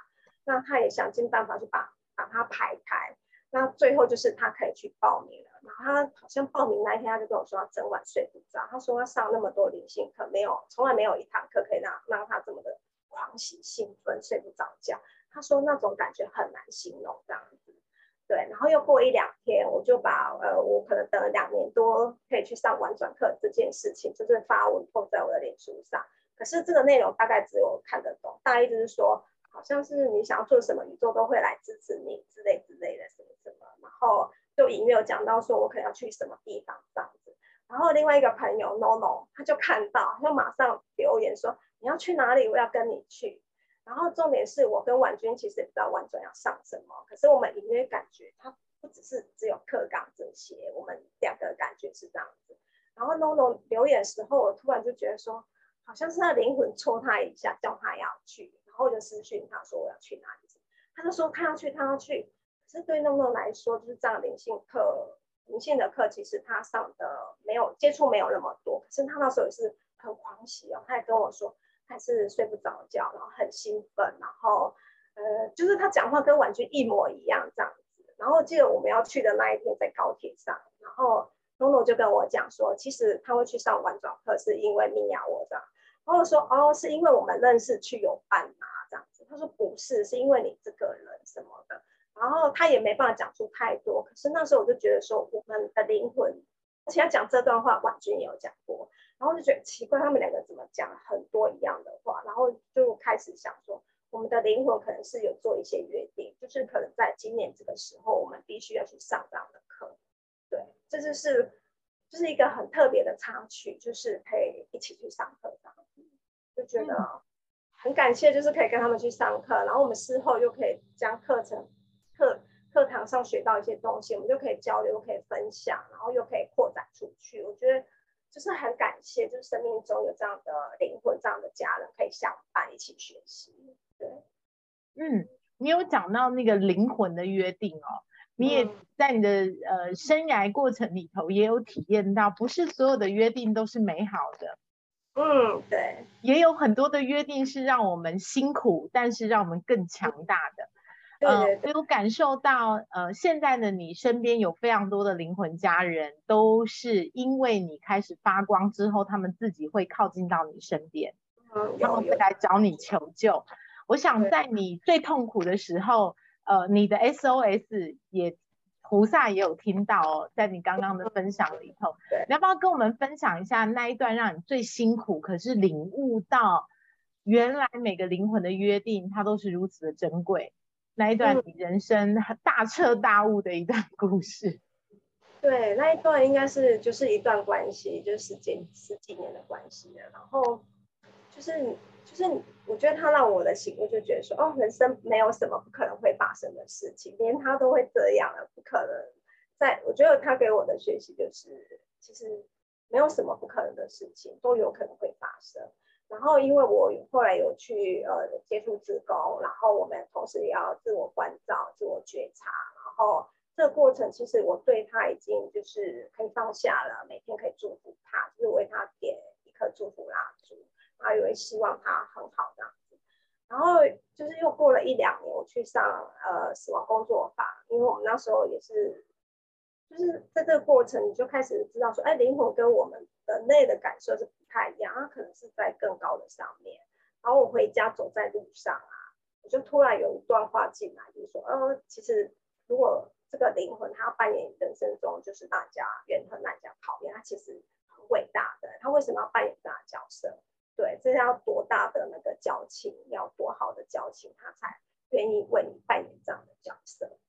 那他也想尽办法去把把他排开。那最后就是他可以去报名了。然后他好像报名那一天，他就跟我说他整晚睡不着。他说他上那么多灵性课，没有从来没有一堂课可以让让他这么的狂喜兴奋睡不着觉。他说那种感觉很难形容这样子。对，然后又过一两天，我就把呃，我可能等了两年多可以去上玩转课这件事情，就是发文放在我的脸书上。可是这个内容大概只有看得懂，大意就是说，好像是你想要做什么，宇宙都会来支持你之类之类的什么什么。然后就隐约有讲到说我可能要去什么地方这样子。然后另外一个朋友 No No 他就看到，他马上留言说你要去哪里，我要跟你去。然后重点是我跟婉君其实也不知道婉转要上什么，可是我们隐约感觉他不只是只有课纲这些，我们两个感觉是这样子。然后 NONO 留言时候，我突然就觉得说，好像是他灵魂戳他一下，叫他要去，然后就私讯他说我要去哪里，他就说他要去，他要去。可是对 NONO 来说，就是这样灵性课，灵性的课其实他上的没有接触没有那么多，可是他那时候也是很狂喜哦，他还跟我说，还是睡不着觉，然后很兴奋，然后呃，就是他讲话跟婉君一模一样这样子。然后记得我们要去的那一天在高铁上，然后。诺诺就跟我讲说，其实他会去上玩转课，是因为米娅我这样。然后我说哦，是因为我们认识去有伴嘛这样子。他说不是，是因为你这个人什么的。然后他也没办法讲出太多。可是那时候我就觉得说，我们的灵魂，而且他讲这段话，婉君也有讲过。然后就觉得奇怪，他们两个讲很多一样的话？然后就开始想说，我们的灵魂可能是有做一些约定，就是可能在今年这个时候，我们必须要去上这样的课。对，这就是就是一个很特别的插曲，就是可以一起去上课这样子，就觉得很感谢，就是可以跟他们去上课，然后我们事后又可以将课程课课堂上学到一些东西，我们就可以交流，可以分享，然后又可以扩展出去。我觉得就是很感谢，就是生命中有这样的灵魂，这样的家人可以相伴一起学习。对，嗯，你有讲到那个灵魂的约定哦。你也在你的呃生涯过程里头也有体验到，不是所有的约定都是美好的。嗯，对，也有很多的约定是让我们辛苦，但是让我们更强大的。对，我有感受到，呃，现在的你身边有非常多的灵魂家人，都是因为你开始发光之后，他们自己会靠近到你身边，他们会来找你求救。我想在你最痛苦的时候。呃，你的 SOS 也菩萨也有听到哦，在你刚刚的分享里头，你要不要跟我们分享一下那一段让你最辛苦，可是领悟到原来每个灵魂的约定它都是如此的珍贵，那一段你人生大彻大悟的一段故事？对，那一段应该是就是一段关系，就是十几十几年的关系了，然后就是。就是我觉得他让我的醒悟就觉得说，哦，人生没有什么不可能会发生的事情，连他都会这样了，不可能。在我觉得他给我的学习就是，其实没有什么不可能的事情，都有可能会发生。然后因为我后来有去呃接触自宫，然后我们同时也要自我关照、自我觉察，然后这个过程其实我对他已经就是可以放下了，每天可以祝福他，就是为他点一颗祝福蜡烛。然后也会希望他很好这样子，然后就是又过了一两年，我去上呃死亡工作坊，因为我们那时候也是，就是在这个过程你就开始知道说，哎，灵魂跟我们人类的感受是太一样，它可能是在更高的上面。然后我回家走在路上啊，我就突然有一段话进来，就说，呃，其实如果这个灵魂他扮演人生中就是大家怨恨、大家讨厌，他其实很伟大的，他为什么要扮演这样的角色？对，这要多大的那个交情，要多好的交情，他才愿意为你扮演这样的角色。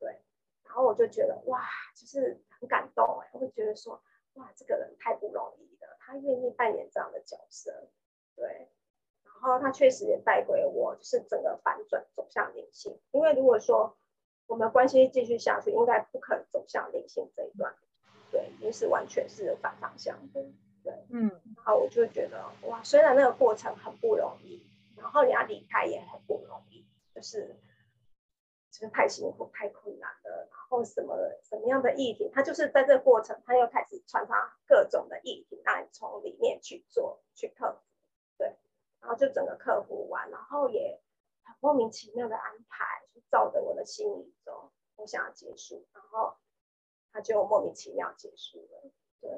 对，然后我就觉得哇，就是很感动哎，我会觉得说哇，这个人太不容易，他愿意扮演这样的角色。对，然后他确实也带给我，就是整个反转走向灵性。因为如果说我们关系继续下去，应该不可能走向灵性这一段。对，因是完全是反方向的。对，嗯，然后我就觉得哇，虽然那个过程很不容易，然后你要离开也很不容易，就是就是太辛苦、太困难了。然后什么什么样的议题，他就是在这个过程，他又开始穿插各种的议题，让你从里面去做、去克服。对，然后就整个克服完，然后也很莫名其妙的安排，就照着我的心意走，我想要结束，然后他就莫名其妙结束了。对。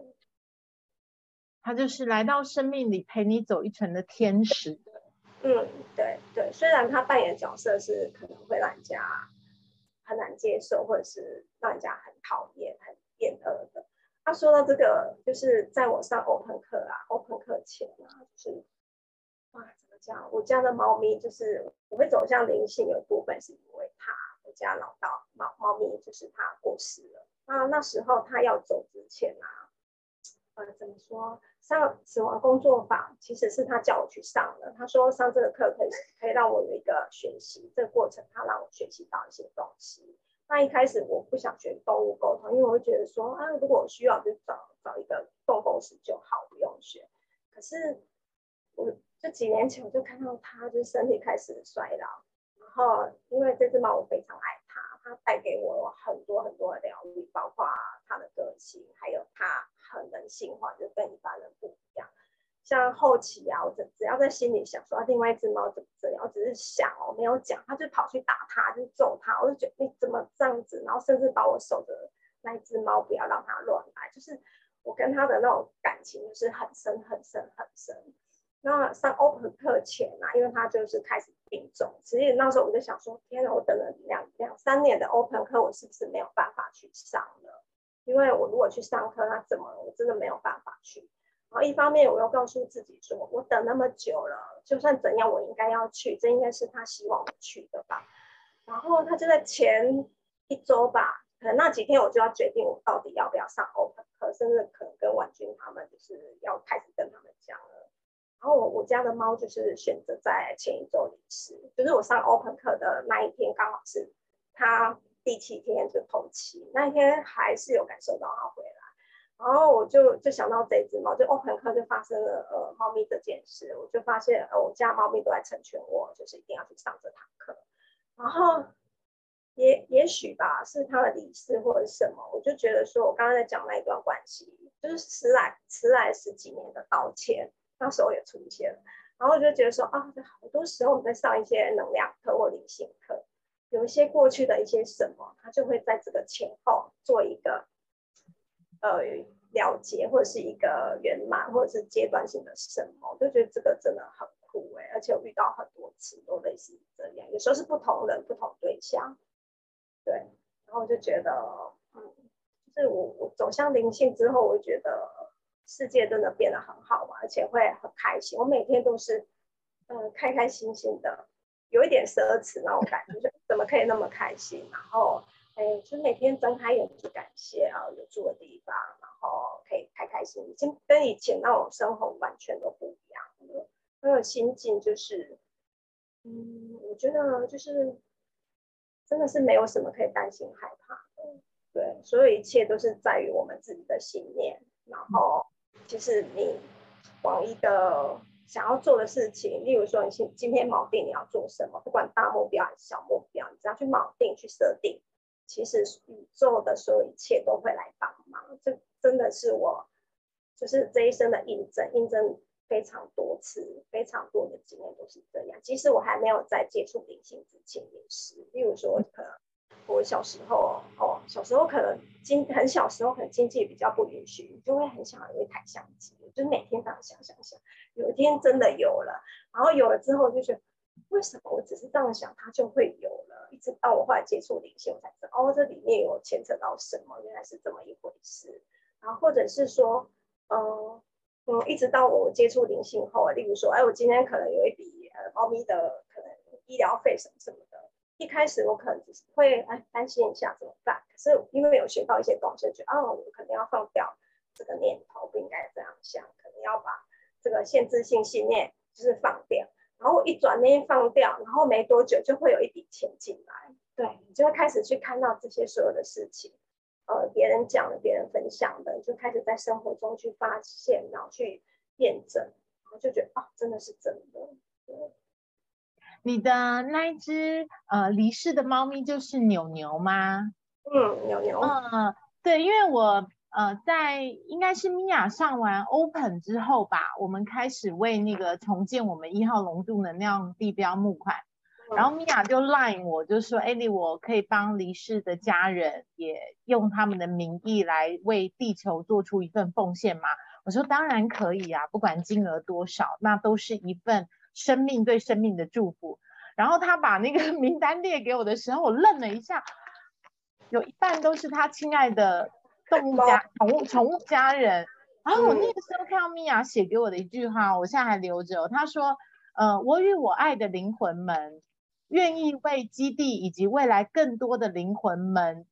他就是来到生命里陪你走一程的天使。嗯，对对，虽然他扮演角色是可能会让人家很难接受，或者是让人家很讨厌、很厌恶的。他说到这个，就是在我上 open 课啊，open 课前啊，就是哇，怎么讲？我家的猫咪就是我会走向灵性，有部分是因为它，我家老道猫猫咪就是它过世了。那那时候它要走之前啊，呃，怎么说？上死亡工作坊其实是他叫我去上的。他说上这个课可以可以让我有一个学习，这个过程他让我学习到一些东西。那一开始我不想学动物沟通，因为我会觉得说啊，如果我需要就找找一个动物师就好，不用学。可是我就几年前我就看到他就身体开始衰老，然后因为这只猫我非常爱它，它带给我很多很多的疗愈，包括它的个性，还有它很人性化，就跟一般人不一样。像后期啊，我只只要在心里想说，啊另外一只猫怎么这样，我只是想哦，没有讲，它就跑去打它，就揍它，我就觉得你怎么这样子，然后甚至把我守着那一只猫不要让它乱来，就是我跟它的那种感情就是很深很深很深。那上 open 课前啊，因为它就是开始病重，其实那时候我就想说，天哪，我等了两两三年的 open 课，我是不是没有办法去上了？因为我如果去上课，那怎么我真的没有办法去。然后一方面我又告诉自己说，我等那么久了，就算怎样，我应该要去，这应该是他希望我去的吧。然后他就在前一周吧，可能那几天我就要决定我到底要不要上 open 课，甚至可能跟婉君他们就是要开始跟他们讲了。然后我我家的猫就是选择在前一周离世，就是我上 open 课的那一天，刚好是它第七天就透气，那一天还是有感受到它回来。然后我就就想到这只猫，就 open 课就发生了呃猫咪这件事，我就发现呃我家猫咪都在成全我，就是一定要去上这堂课。然后也也许吧，是它的理事或者什么，我就觉得说我刚刚在讲那一段关系，就是迟来迟来十几年的道歉。那时候也出现了，然后我就觉得说啊，好多时候我们在上一些能量课或灵性课，有一些过去的一些什么，他就会在这个前后做一个呃了结，或者是一个圆满，或者是阶段性的什么，我就觉得这个真的很酷哎，而且我遇到很多次都类似这样，有时候是不同人、不同对象，对，然后我就觉得，嗯，就是我我走向灵性之后，我觉得。世界真的变得很好玩，而且会很开心。我每天都是，嗯，开开心心的，有一点奢侈那种感觉，就怎么可以那么开心？然后，哎，就每天睁开眼就感谢啊，有住的地方，然后可以开开心，已经跟以前那种生活完全都不一样了。那个心境就是，嗯，我觉得就是真的是没有什么可以担心害怕的，对，所有一切都是在于我们自己的信念，然后。就是你往一个想要做的事情，例如说你今今天锚定你要做什么，不管大目标还是小目标，你只要去锚定去设定，其实宇宙的所有一切都会来帮忙。这真的是我就是这一生的印证，印证非常多次，非常多的经验都是这样。即使我还没有在接触灵性之前也是，例如说可能。我小时候哦，小时候可能经很小时候可能经济比较不允许，就会很想要有一台相机，就每天这样想想想，有一天真的有了，然后有了之后就觉得为什么我只是这样想，它就会有了？一直到我后来接触灵性，我才知道哦，这里面有牵扯到什么，原来是这么一回事。然后或者是说，嗯嗯，一直到我接触灵性后，例如说，哎，我今天可能有一笔呃猫咪的可能医疗费什么什么的。一开始我可能只是会哎担心一下怎么办，可是因为有学到一些东西，觉得哦，我肯定要放掉这个念头，不应该这样想，可能要把这个限制性信念就是放掉。然后一转念放掉，然后没多久就会有一笔钱进来，对你就会开始去看到这些所有的事情，呃，别人讲的、别人分享的，就开始在生活中去发现，然后去验证，然后就觉得啊，真的是真的，对。你的那一只呃离世的猫咪就是牛牛吗？嗯，牛牛。嗯，对，因为我呃在应该是米娅上完 Open 之后吧，我们开始为那个重建我们一号龙度能量地标募款，然后米娅就 Line 我就说，艾莉，我可以帮离世的家人也用他们的名义来为地球做出一份奉献吗？我说当然可以啊，不管金额多少，那都是一份。生命对生命的祝福，然后他把那个 名单列给我的时候，我愣了一下，有一半都是他亲爱的动物家宠物宠物家人。然后我那个时候看到米娅写给我的一句话，我现在还留着。他说：“呃，我与我爱的灵魂们，愿意为基地以及未来更多的灵魂们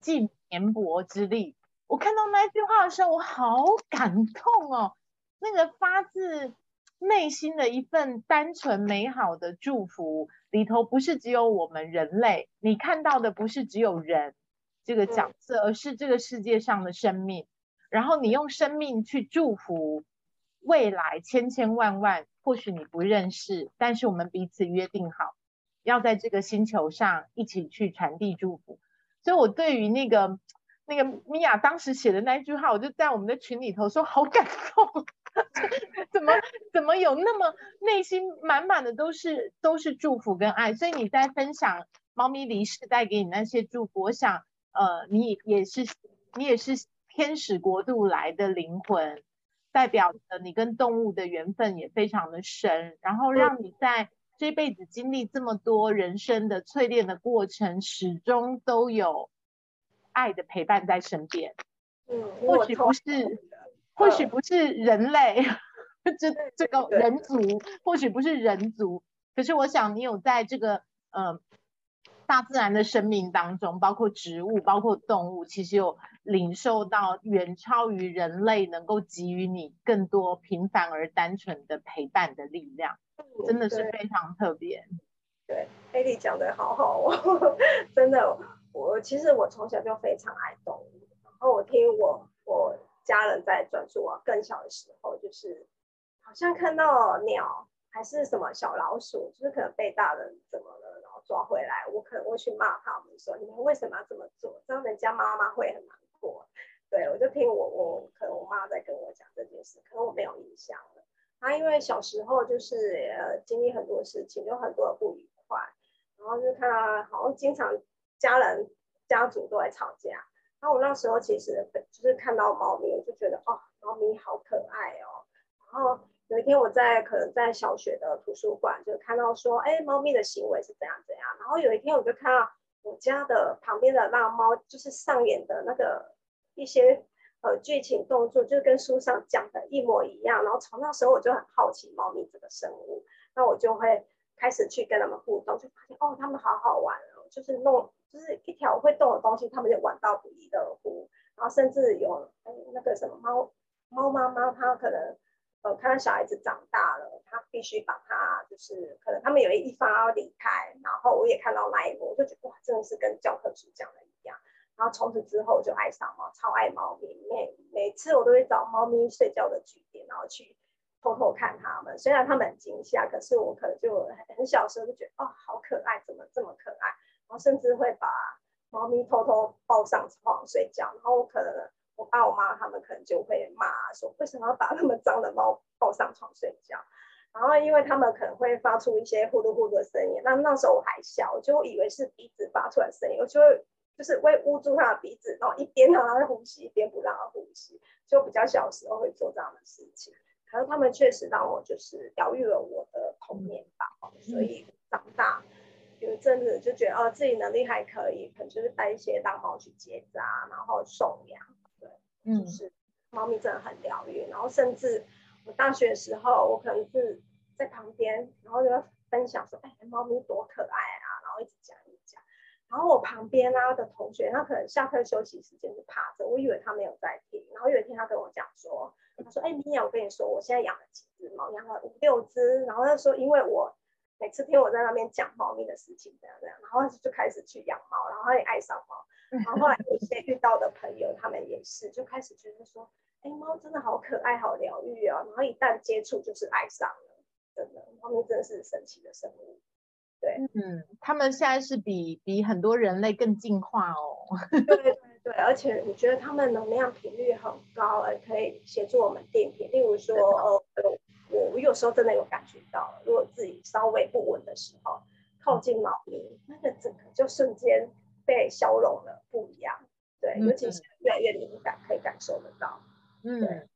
尽绵薄之力。”我看到那句话的时候，我好感动哦，那个发自。内心的一份单纯美好的祝福里头，不是只有我们人类，你看到的不是只有人这个角色，而是这个世界上的生命。然后你用生命去祝福未来千千万万或许你不认识，但是我们彼此约定好，要在这个星球上一起去传递祝福。所以，我对于那个那个米娅当时写的那句话，我就在我们的群里头说，好感动，怎么怎么有那么内心满满的都是都是祝福跟爱。所以你在分享猫咪离世带给你那些祝福，我想，呃，你也是你也是天使国度来的灵魂。代表着你跟动物的缘分也非常的深，然后让你在这辈子经历这么多人生的淬炼的过程，始终都有爱的陪伴在身边。嗯，或许不是，或许不是人类，这这个人族，或许不是人族，可是我想你有在这个呃。大自然的生命当中，包括植物，包括动物，其实有领受到远超于人类能够给予你更多平凡而单纯的陪伴的力量，真的是非常特别。对，艾莉讲的好好哦，真的，我其实我从小就非常爱动物，然后我听我我家人在转述我更小的时候，就是好像看到鸟还是什么小老鼠，就是可能被大人怎么了。然后抓回来，我可能会去骂他们，说你们为什么要这么做？这样人家妈妈会很难过。对我就听我我可能我妈在跟我讲这件事，可能我没有印象了。他因为小时候就是呃经历很多事情，有很多的不愉快，然后就看到好像经常家人家族都在吵架。然后我那时候其实就是看到猫咪，我就觉得哦，猫咪好可爱哦，然后。有一天我在可能在小学的图书馆就看到说，哎，猫咪的行为是怎样怎样。然后有一天我就看到我家的旁边的那猫，就是上演的那个一些呃剧情动作，就跟书上讲的一模一样。然后从那时候我就很好奇猫咪这个生物，那我就会开始去跟他们互动，就发现哦，他们好好玩哦，就是弄就是一条会动的东西，他们就玩到不亦乐乎。然后甚至有那个什么猫猫妈妈，它可能。呃，看到小孩子长大了，他必须把它，就是可能他们有一方要离开，然后我也看到那一幕，我就觉得哇，真的是跟教科书讲的一样。然后从此之后就爱上猫，超爱猫咪，每每次我都会找猫咪睡觉的据点，然后去偷偷看它们。虽然它们很惊吓，可是我可能就很很小时候就觉得哦，好可爱，怎么这么可爱？然后甚至会把猫咪偷偷抱上床睡觉，然后可能。我爸我妈他们可能就会骂说，为什么要把那么脏的猫抱上床睡觉？然后因为他们可能会发出一些呼噜呼噜的声音，那那时候我还小，我就以为是鼻子发出来的声音，我就会就是会捂住他的鼻子，然后一边让他呼吸，一边不让他呼吸，就比较小时候会做这样的事情。可是他们确实让我就是疗愈了我的童年吧，所以长大有一阵子就觉得哦自己能力还可以，可能就是带一些大猫去结扎，然后送养。对就是猫咪真的很疗愈，然后甚至我大学的时候，我可能是在旁边，然后就分享说，哎，猫咪多可爱啊，然后一直讲一直讲，然后我旁边啊的同学，他可能下课休息时间就趴着，我以为他没有在听，然后有一天他跟我讲说，他说，哎，米娅，我跟你说，我现在养了几只猫，养了五六只，然后他说，因为我每次听我在那边讲猫咪的事情，这样这样，然后就开始去养猫，然后也爱上猫。然后后来有一些遇到的朋友，他们也是就开始觉得说，哎，猫真的好可爱，好疗愈啊。然后一旦接触，就是爱上了，真的，猫咪真的是神奇的生物。对，嗯，他们现在是比比很多人类更进化哦。对对对，而且我觉得他们能量频率很高，而可以协助我们定频。例如说，呃，我我有时候真的有感觉到，如果自己稍微不稳的时候，靠近猫咪，那个整个就瞬间。被消融了，不一样，对，尤其是越来越敏感，可以感受得到，嗯，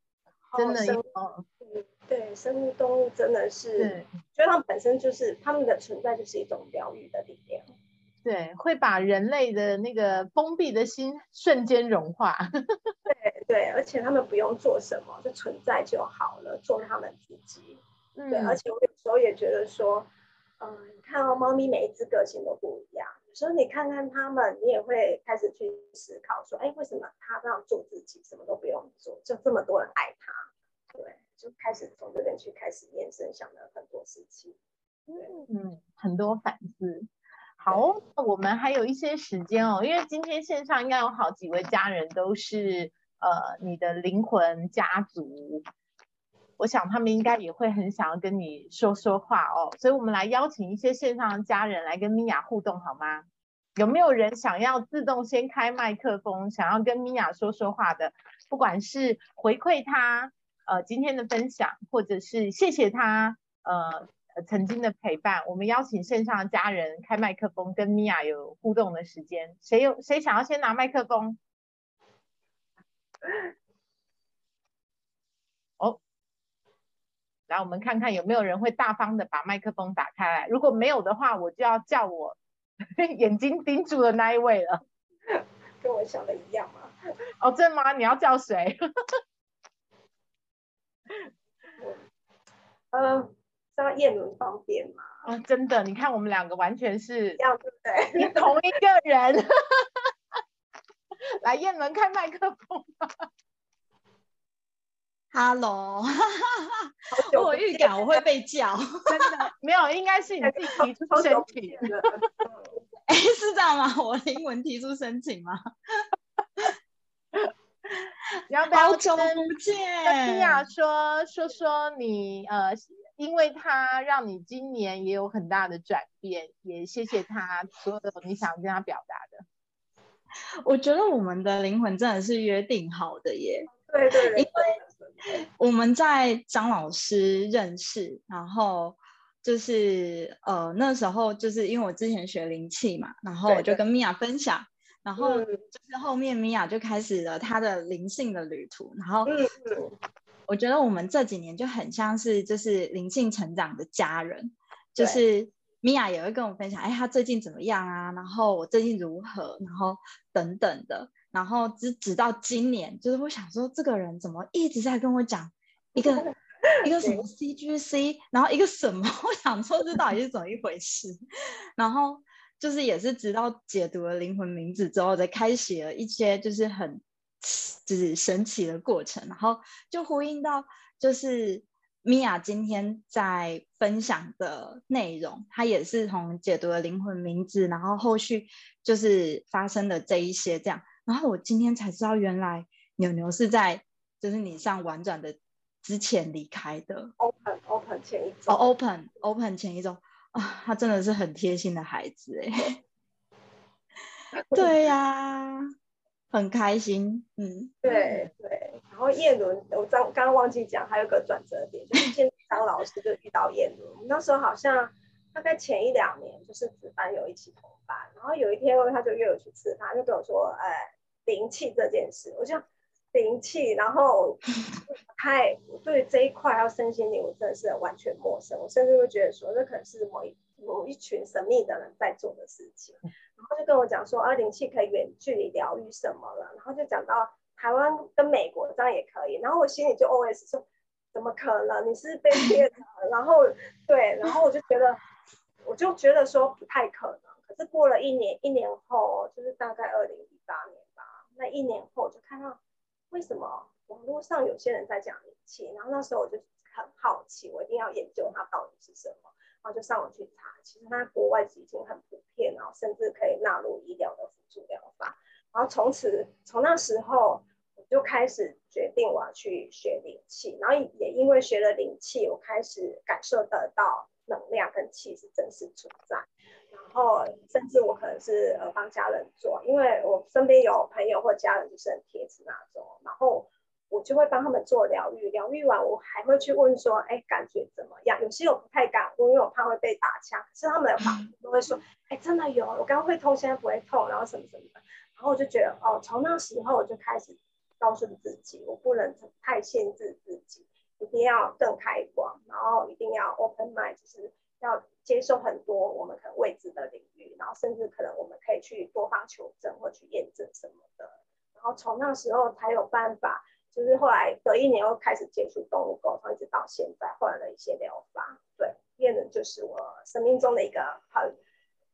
真的，嗯，对，生物动物真的是，觉得它们本身就是它们的存在就是一种疗愈的力量，对，会把人类的那个封闭的心瞬间融化，对对，而且他们不用做什么，就存在就好了，做他们自己，对，而且我有时候也觉得说，嗯，你看哦猫咪每一只个性都不一样。所以你看看他们，你也会开始去思考说，哎，为什么它这样做自己，什么都不用做，就这么多人爱它？对，就开始从这边去开始延伸，想了很多事情。嗯，很多反思。好，我们还有一些时间哦，因为今天线上应该有好几位家人都是呃你的灵魂家族。我想他们应该也会很想要跟你说说话哦。所以，我们来邀请一些线上的家人来跟米娅互动好吗？有没有人想要自动先开麦克风，想要跟米娅说说话的？不管是回馈他呃今天的分享，或者是谢谢他呃。曾经的陪伴，我们邀请线上的家人开麦克风，跟米娅有互动的时间。谁有谁想要先拿麦克风？哦，来，我们看看有没有人会大方的把麦克风打开来。如果没有的话，我就要叫我 眼睛盯住的那一位了。跟我想的一样吗？哦，真的吗？你要叫谁？嗯。叫叶伦方便吗？哦，真的，你看我们两个完全是这样，对不对？你同一个人，来叶伦开麦克风。Hello，我预感我会被叫，真的没有，应该是你自己提出申请的。哎，是这样吗？我英文提出申请吗？好久不见，跟米娅说说说你呃。因为他让你今年也有很大的转变，也谢谢他所有的你想跟他表达的。我觉得我们的灵魂真的是约定好的耶。对对对，因为我们在张老师认识，然后就是呃那时候就是因为我之前学灵气嘛，然后我就跟米娅分享，然后就是后面米娅就开始了她的灵性的旅途，然后。我觉得我们这几年就很像是就是灵性成长的家人，就是米娅也会跟我分享，哎，她最近怎么样啊？然后我最近如何？然后等等的，然后直直到今年，就是我想说，这个人怎么一直在跟我讲一个 一个什么 C G C，然后一个什么？我想说这到底是怎么一回事？然后就是也是直到解读了灵魂名字之后，才开启了一些就是很。就是神奇的过程，然后就呼应到就是米娅今天在分享的内容，她也是从解读了灵魂名字，然后后续就是发生的这一些这样，然后我今天才知道原来牛牛是在就是你上婉转的之前离开的，open open 前一周，哦 open open 前一周啊，他真的是很贴心的孩子哎，对呀。很开心，嗯，对对。然后叶伦，我刚刚刚忘记讲，还有个转折点，就是 见张老师就遇到叶伦。那时候好像大概前一两年，就是值班有一起同班。然后有一天，他就约我去吃饭，就跟我说：“哎，灵气这件事。”我就灵气，然后太对这一块要身心灵，我真的是完全陌生。我甚至会觉得说，这可能是某一某一群神秘的人在做的事情。然后就跟我讲说，啊，灵气可以远距离疗愈什么了。然后就讲到台湾跟美国这样也可以。然后我心里就 OS 说，怎么可能？你是被骗的。然后对，然后我就觉得，我就觉得说不太可能。可是过了一年，一年后就是大概二零一八年吧。那一年后就看到为什么网络上有些人在讲灵气，然后那时候我就很好奇，我一定要研究它到底是什么。然后就上网去查，其实它国外已经很普遍，然后甚至可以纳入医疗的辅助疗法。然后从此从那时候我就开始决定我要去学灵气，然后也因为学了灵气，我开始感受得到能量跟气是真实存在。然后甚至我可能是呃帮家人做，因为我身边有朋友或家人就是很贴纸那种，然后。我就会帮他们做疗愈，疗愈完我还会去问说，哎，感觉怎么样？有些我不太敢问，因为我怕会被打枪。可是他们的反应都会说，哎，真的有，我刚刚会痛，现在不会痛，然后什么什么的。然后我就觉得，哦，从那时候我就开始告诉自己，我不能太限制自己，一定要更开广，然后一定要 open mind，就是要接受很多我们可能未知的领域，然后甚至可能我们可以去多方求证或去验证什么的。然后从那时候才有办法。就是后来隔一年又开始接触动物沟通，一直到现在换了一些疗法。对，变的就是我生命中的一个很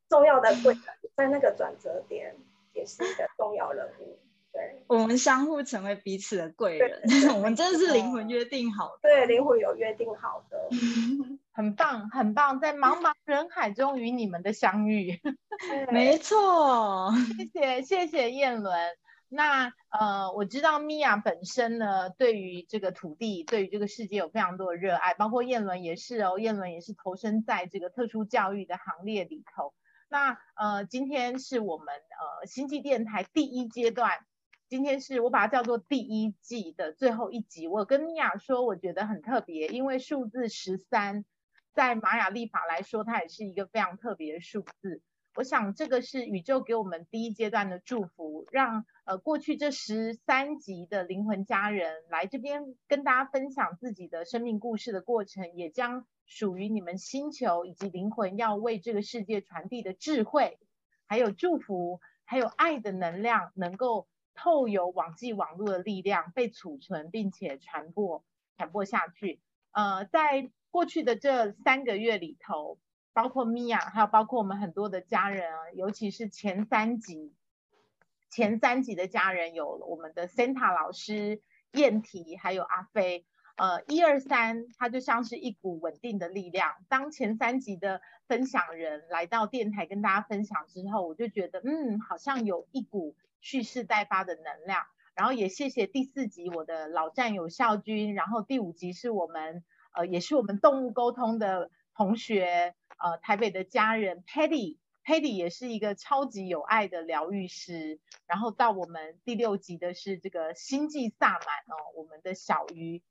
重要的贵人，在那个转折点也是一个重要人物。对，我们相互成为彼此的贵人，我们真的是灵魂约定好的。对，灵魂有约定好的，很棒，很棒，在茫茫人海中与你们的相遇，没错。谢谢，谢谢燕伦。那呃，我知道米娅本身呢，对于这个土地，对于这个世界有非常多的热爱，包括燕伦也是哦，燕伦也是投身在这个特殊教育的行列里头。那呃，今天是我们呃星际电台第一阶段，今天是我把它叫做第一季的最后一集。我跟米娅说，我觉得很特别，因为数字十三在玛雅历法来说，它也是一个非常特别的数字。我想这个是宇宙给我们第一阶段的祝福，让呃过去这十三集的灵魂家人来这边跟大家分享自己的生命故事的过程，也将属于你们星球以及灵魂要为这个世界传递的智慧，还有祝福，还有爱的能量，能够透由网际网络的力量被储存，并且传播传播下去。呃，在过去的这三个月里头。包括米娅，还有包括我们很多的家人啊，尤其是前三集，前三集的家人有我们的 Santa 老师、燕提，还有阿飞。呃，一二三，它就像是一股稳定的力量。当前三集的分享人来到电台跟大家分享之后，我就觉得，嗯，好像有一股蓄势待发的能量。然后也谢谢第四集我的老战友孝军，然后第五集是我们，呃，也是我们动物沟通的同学。呃，台北的家人 Patty，Patty 也是一个超级有爱的疗愈师。然后到我们第六集的是这个星际萨满哦，我们的小鱼。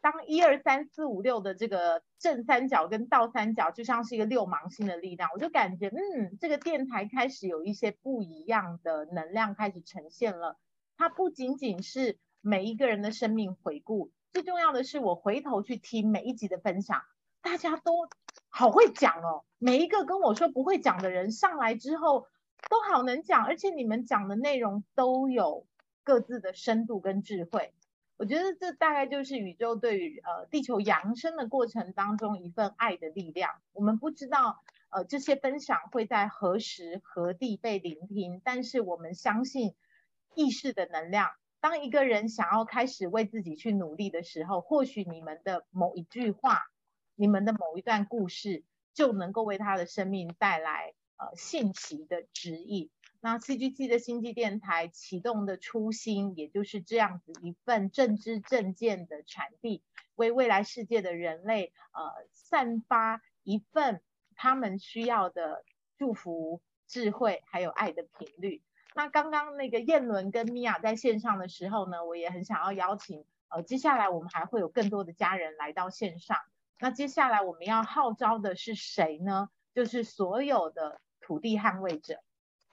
当一二三四五六的这个正三角跟倒三角就像是一个六芒星的力量，我就感觉嗯，这个电台开始有一些不一样的能量开始呈现了。它不仅仅是每一个人的生命回顾，最重要的是我回头去听每一集的分享。大家都好会讲哦，每一个跟我说不会讲的人上来之后都好能讲，而且你们讲的内容都有各自的深度跟智慧。我觉得这大概就是宇宙对于呃地球扬升的过程当中一份爱的力量。我们不知道呃这些分享会在何时何地被聆听，但是我们相信意识的能量。当一个人想要开始为自己去努力的时候，或许你们的某一句话。你们的某一段故事就能够为他的生命带来呃信息的指引。那 CGT 的星际电台启动的初心，也就是这样子一份正知正见的传递，为未来世界的人类呃散发一份他们需要的祝福、智慧还有爱的频率。那刚刚那个燕伦跟米娅在线上的时候呢，我也很想要邀请呃接下来我们还会有更多的家人来到线上。那接下来我们要号召的是谁呢？就是所有的土地捍卫者，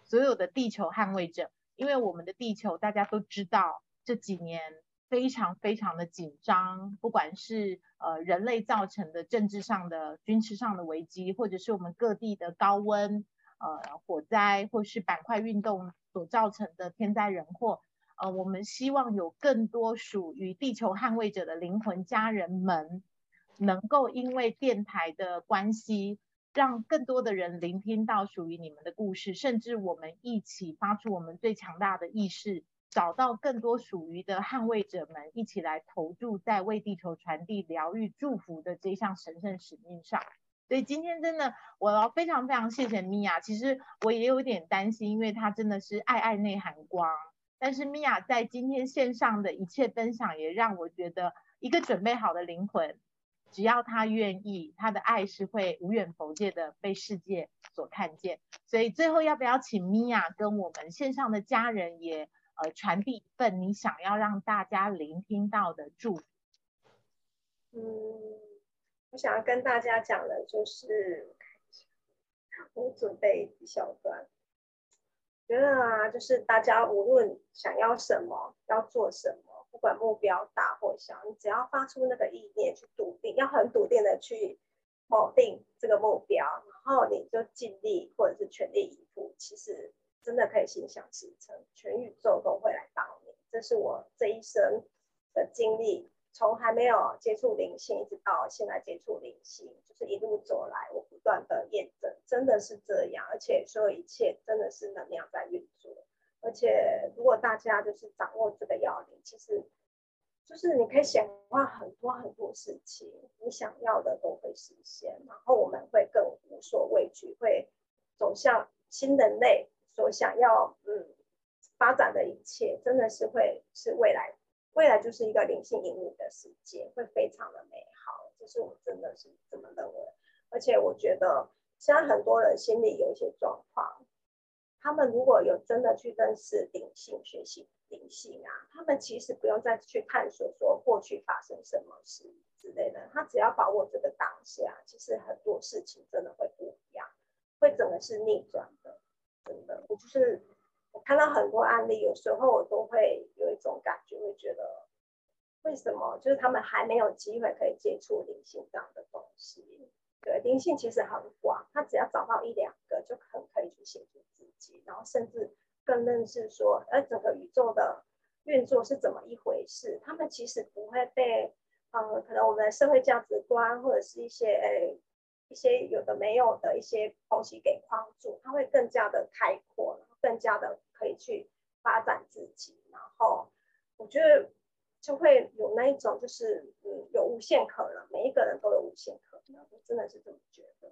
所有的地球捍卫者。因为我们的地球大家都知道，这几年非常非常的紧张，不管是呃人类造成的政治上的、军事上的危机，或者是我们各地的高温、呃火灾，或是板块运动所造成的天灾人祸，呃，我们希望有更多属于地球捍卫者的灵魂家人们。能够因为电台的关系，让更多的人聆听到属于你们的故事，甚至我们一起发出我们最强大的意识，找到更多属于的捍卫者们，一起来投注在为地球传递疗愈祝福的这项神圣使命上。所以今天真的，我要非常非常谢谢米娅。其实我也有点担心，因为她真的是爱爱内涵光。但是米娅在今天线上的一切分享，也让我觉得一个准备好的灵魂。只要他愿意，他的爱是会无远佛界的被世界所看见。所以最后要不要请米娅跟我们线上的家人也呃传递一份你想要让大家聆听到的祝福？嗯，我想要跟大家讲的就是，我准备一小段，觉得啊，就是大家无论想要什么，要做什么。不管目标大或小，你只要发出那个意念去笃定，要很笃定的去否定这个目标，然后你就尽力或者是全力以赴，其实真的可以心想事成，全宇宙都会来帮你。这是我这一生的经历，从还没有接触灵性，一直到现在接触灵性，就是一路走来，我不断的验证，真的是这样，而且所有一切真的是能量在运作。而且，如果大家就是掌握这个要领，其实就是你可以显化很多很多事情，你想要的都会实现。然后我们会更无所畏惧，会走向新人类所想要嗯发展的一切，真的是会是未来，未来就是一个灵性引领的世界，会非常的美好。这是我真的是这么认为。而且我觉得，现在很多人心里有一些状况，他们如果有真的去认识灵性、学习灵性啊，他们其实不用再去探索说过去发生什么事之类的，他只要把握这个当下，其实很多事情真的会不一样，会整个是逆转的。真的，我就是我看到很多案例，有时候我都会有一种感觉，会觉得为什么就是他们还没有机会可以接触灵性这样的东西。对，灵性其实很广，他只要找到一两个，就很可以去协助自己，然后甚至更认识说，呃，整个宇宙的运作是怎么一回事。他们其实不会被，呃，可能我们的社会价值观或者是一些，呃，一些有的没有的一些东西给框住，他会更加的开阔，更加的可以去发展自己。然后，我觉得就会有那一种，就是嗯，有无限可能，每一个人都有无限可能。真的是这么觉得。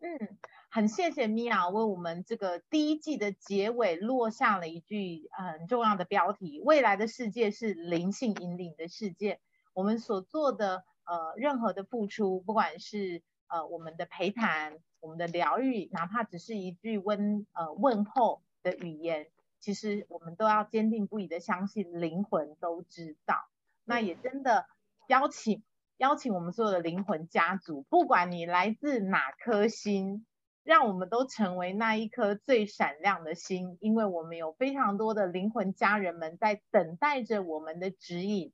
嗯，很谢谢米娅为我们这个第一季的结尾落下了一句很重要的标题：未来的世界是灵性引领的世界。我们所做的呃任何的付出，不管是呃我们的陪谈、我们的疗愈，哪怕只是一句温呃问候的语言，其实我们都要坚定不移的相信灵魂都知道。那也真的邀请。邀请我们所有的灵魂家族，不管你来自哪颗星，让我们都成为那一颗最闪亮的星，因为我们有非常多的灵魂家人们在等待着我们的指引，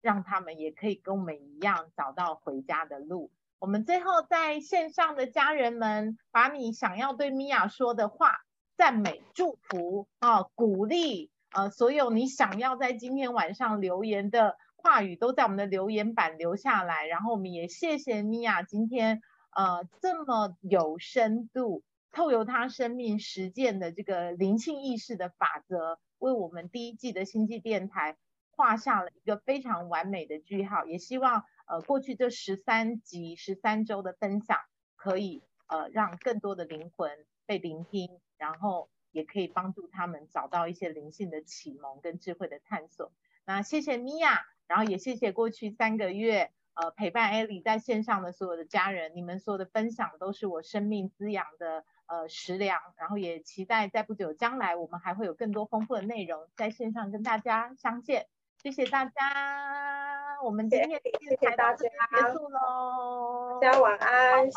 让他们也可以跟我们一样找到回家的路。我们最后在线上的家人们，把你想要对米娅说的话、赞美、祝福啊、鼓励，呃，所有你想要在今天晚上留言的。话语都在我们的留言板留下来，然后我们也谢谢米娅今天呃这么有深度，透由她生命实践的这个灵性意识的法则，为我们第一季的星际电台画下了一个非常完美的句号。也希望呃过去这十三集十三周的分享，可以呃让更多的灵魂被聆听，然后也可以帮助他们找到一些灵性的启蒙跟智慧的探索。那谢谢米娅。然后也谢谢过去三个月，呃，陪伴艾莉在线上的所有的家人，你们所有的分享都是我生命滋养的呃食粮。然后也期待在不久将来，我们还会有更多丰富的内容在线上跟大家相见。谢谢大家，我们今天谢谢大家结束喽，大家晚安，谢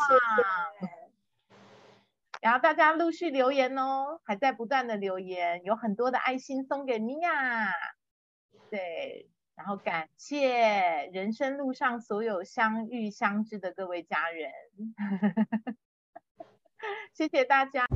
谢。然后大家陆续留言哦，还在不断的留言，有很多的爱心送给米娅，对。然后感谢人生路上所有相遇相知的各位家人，谢谢大家。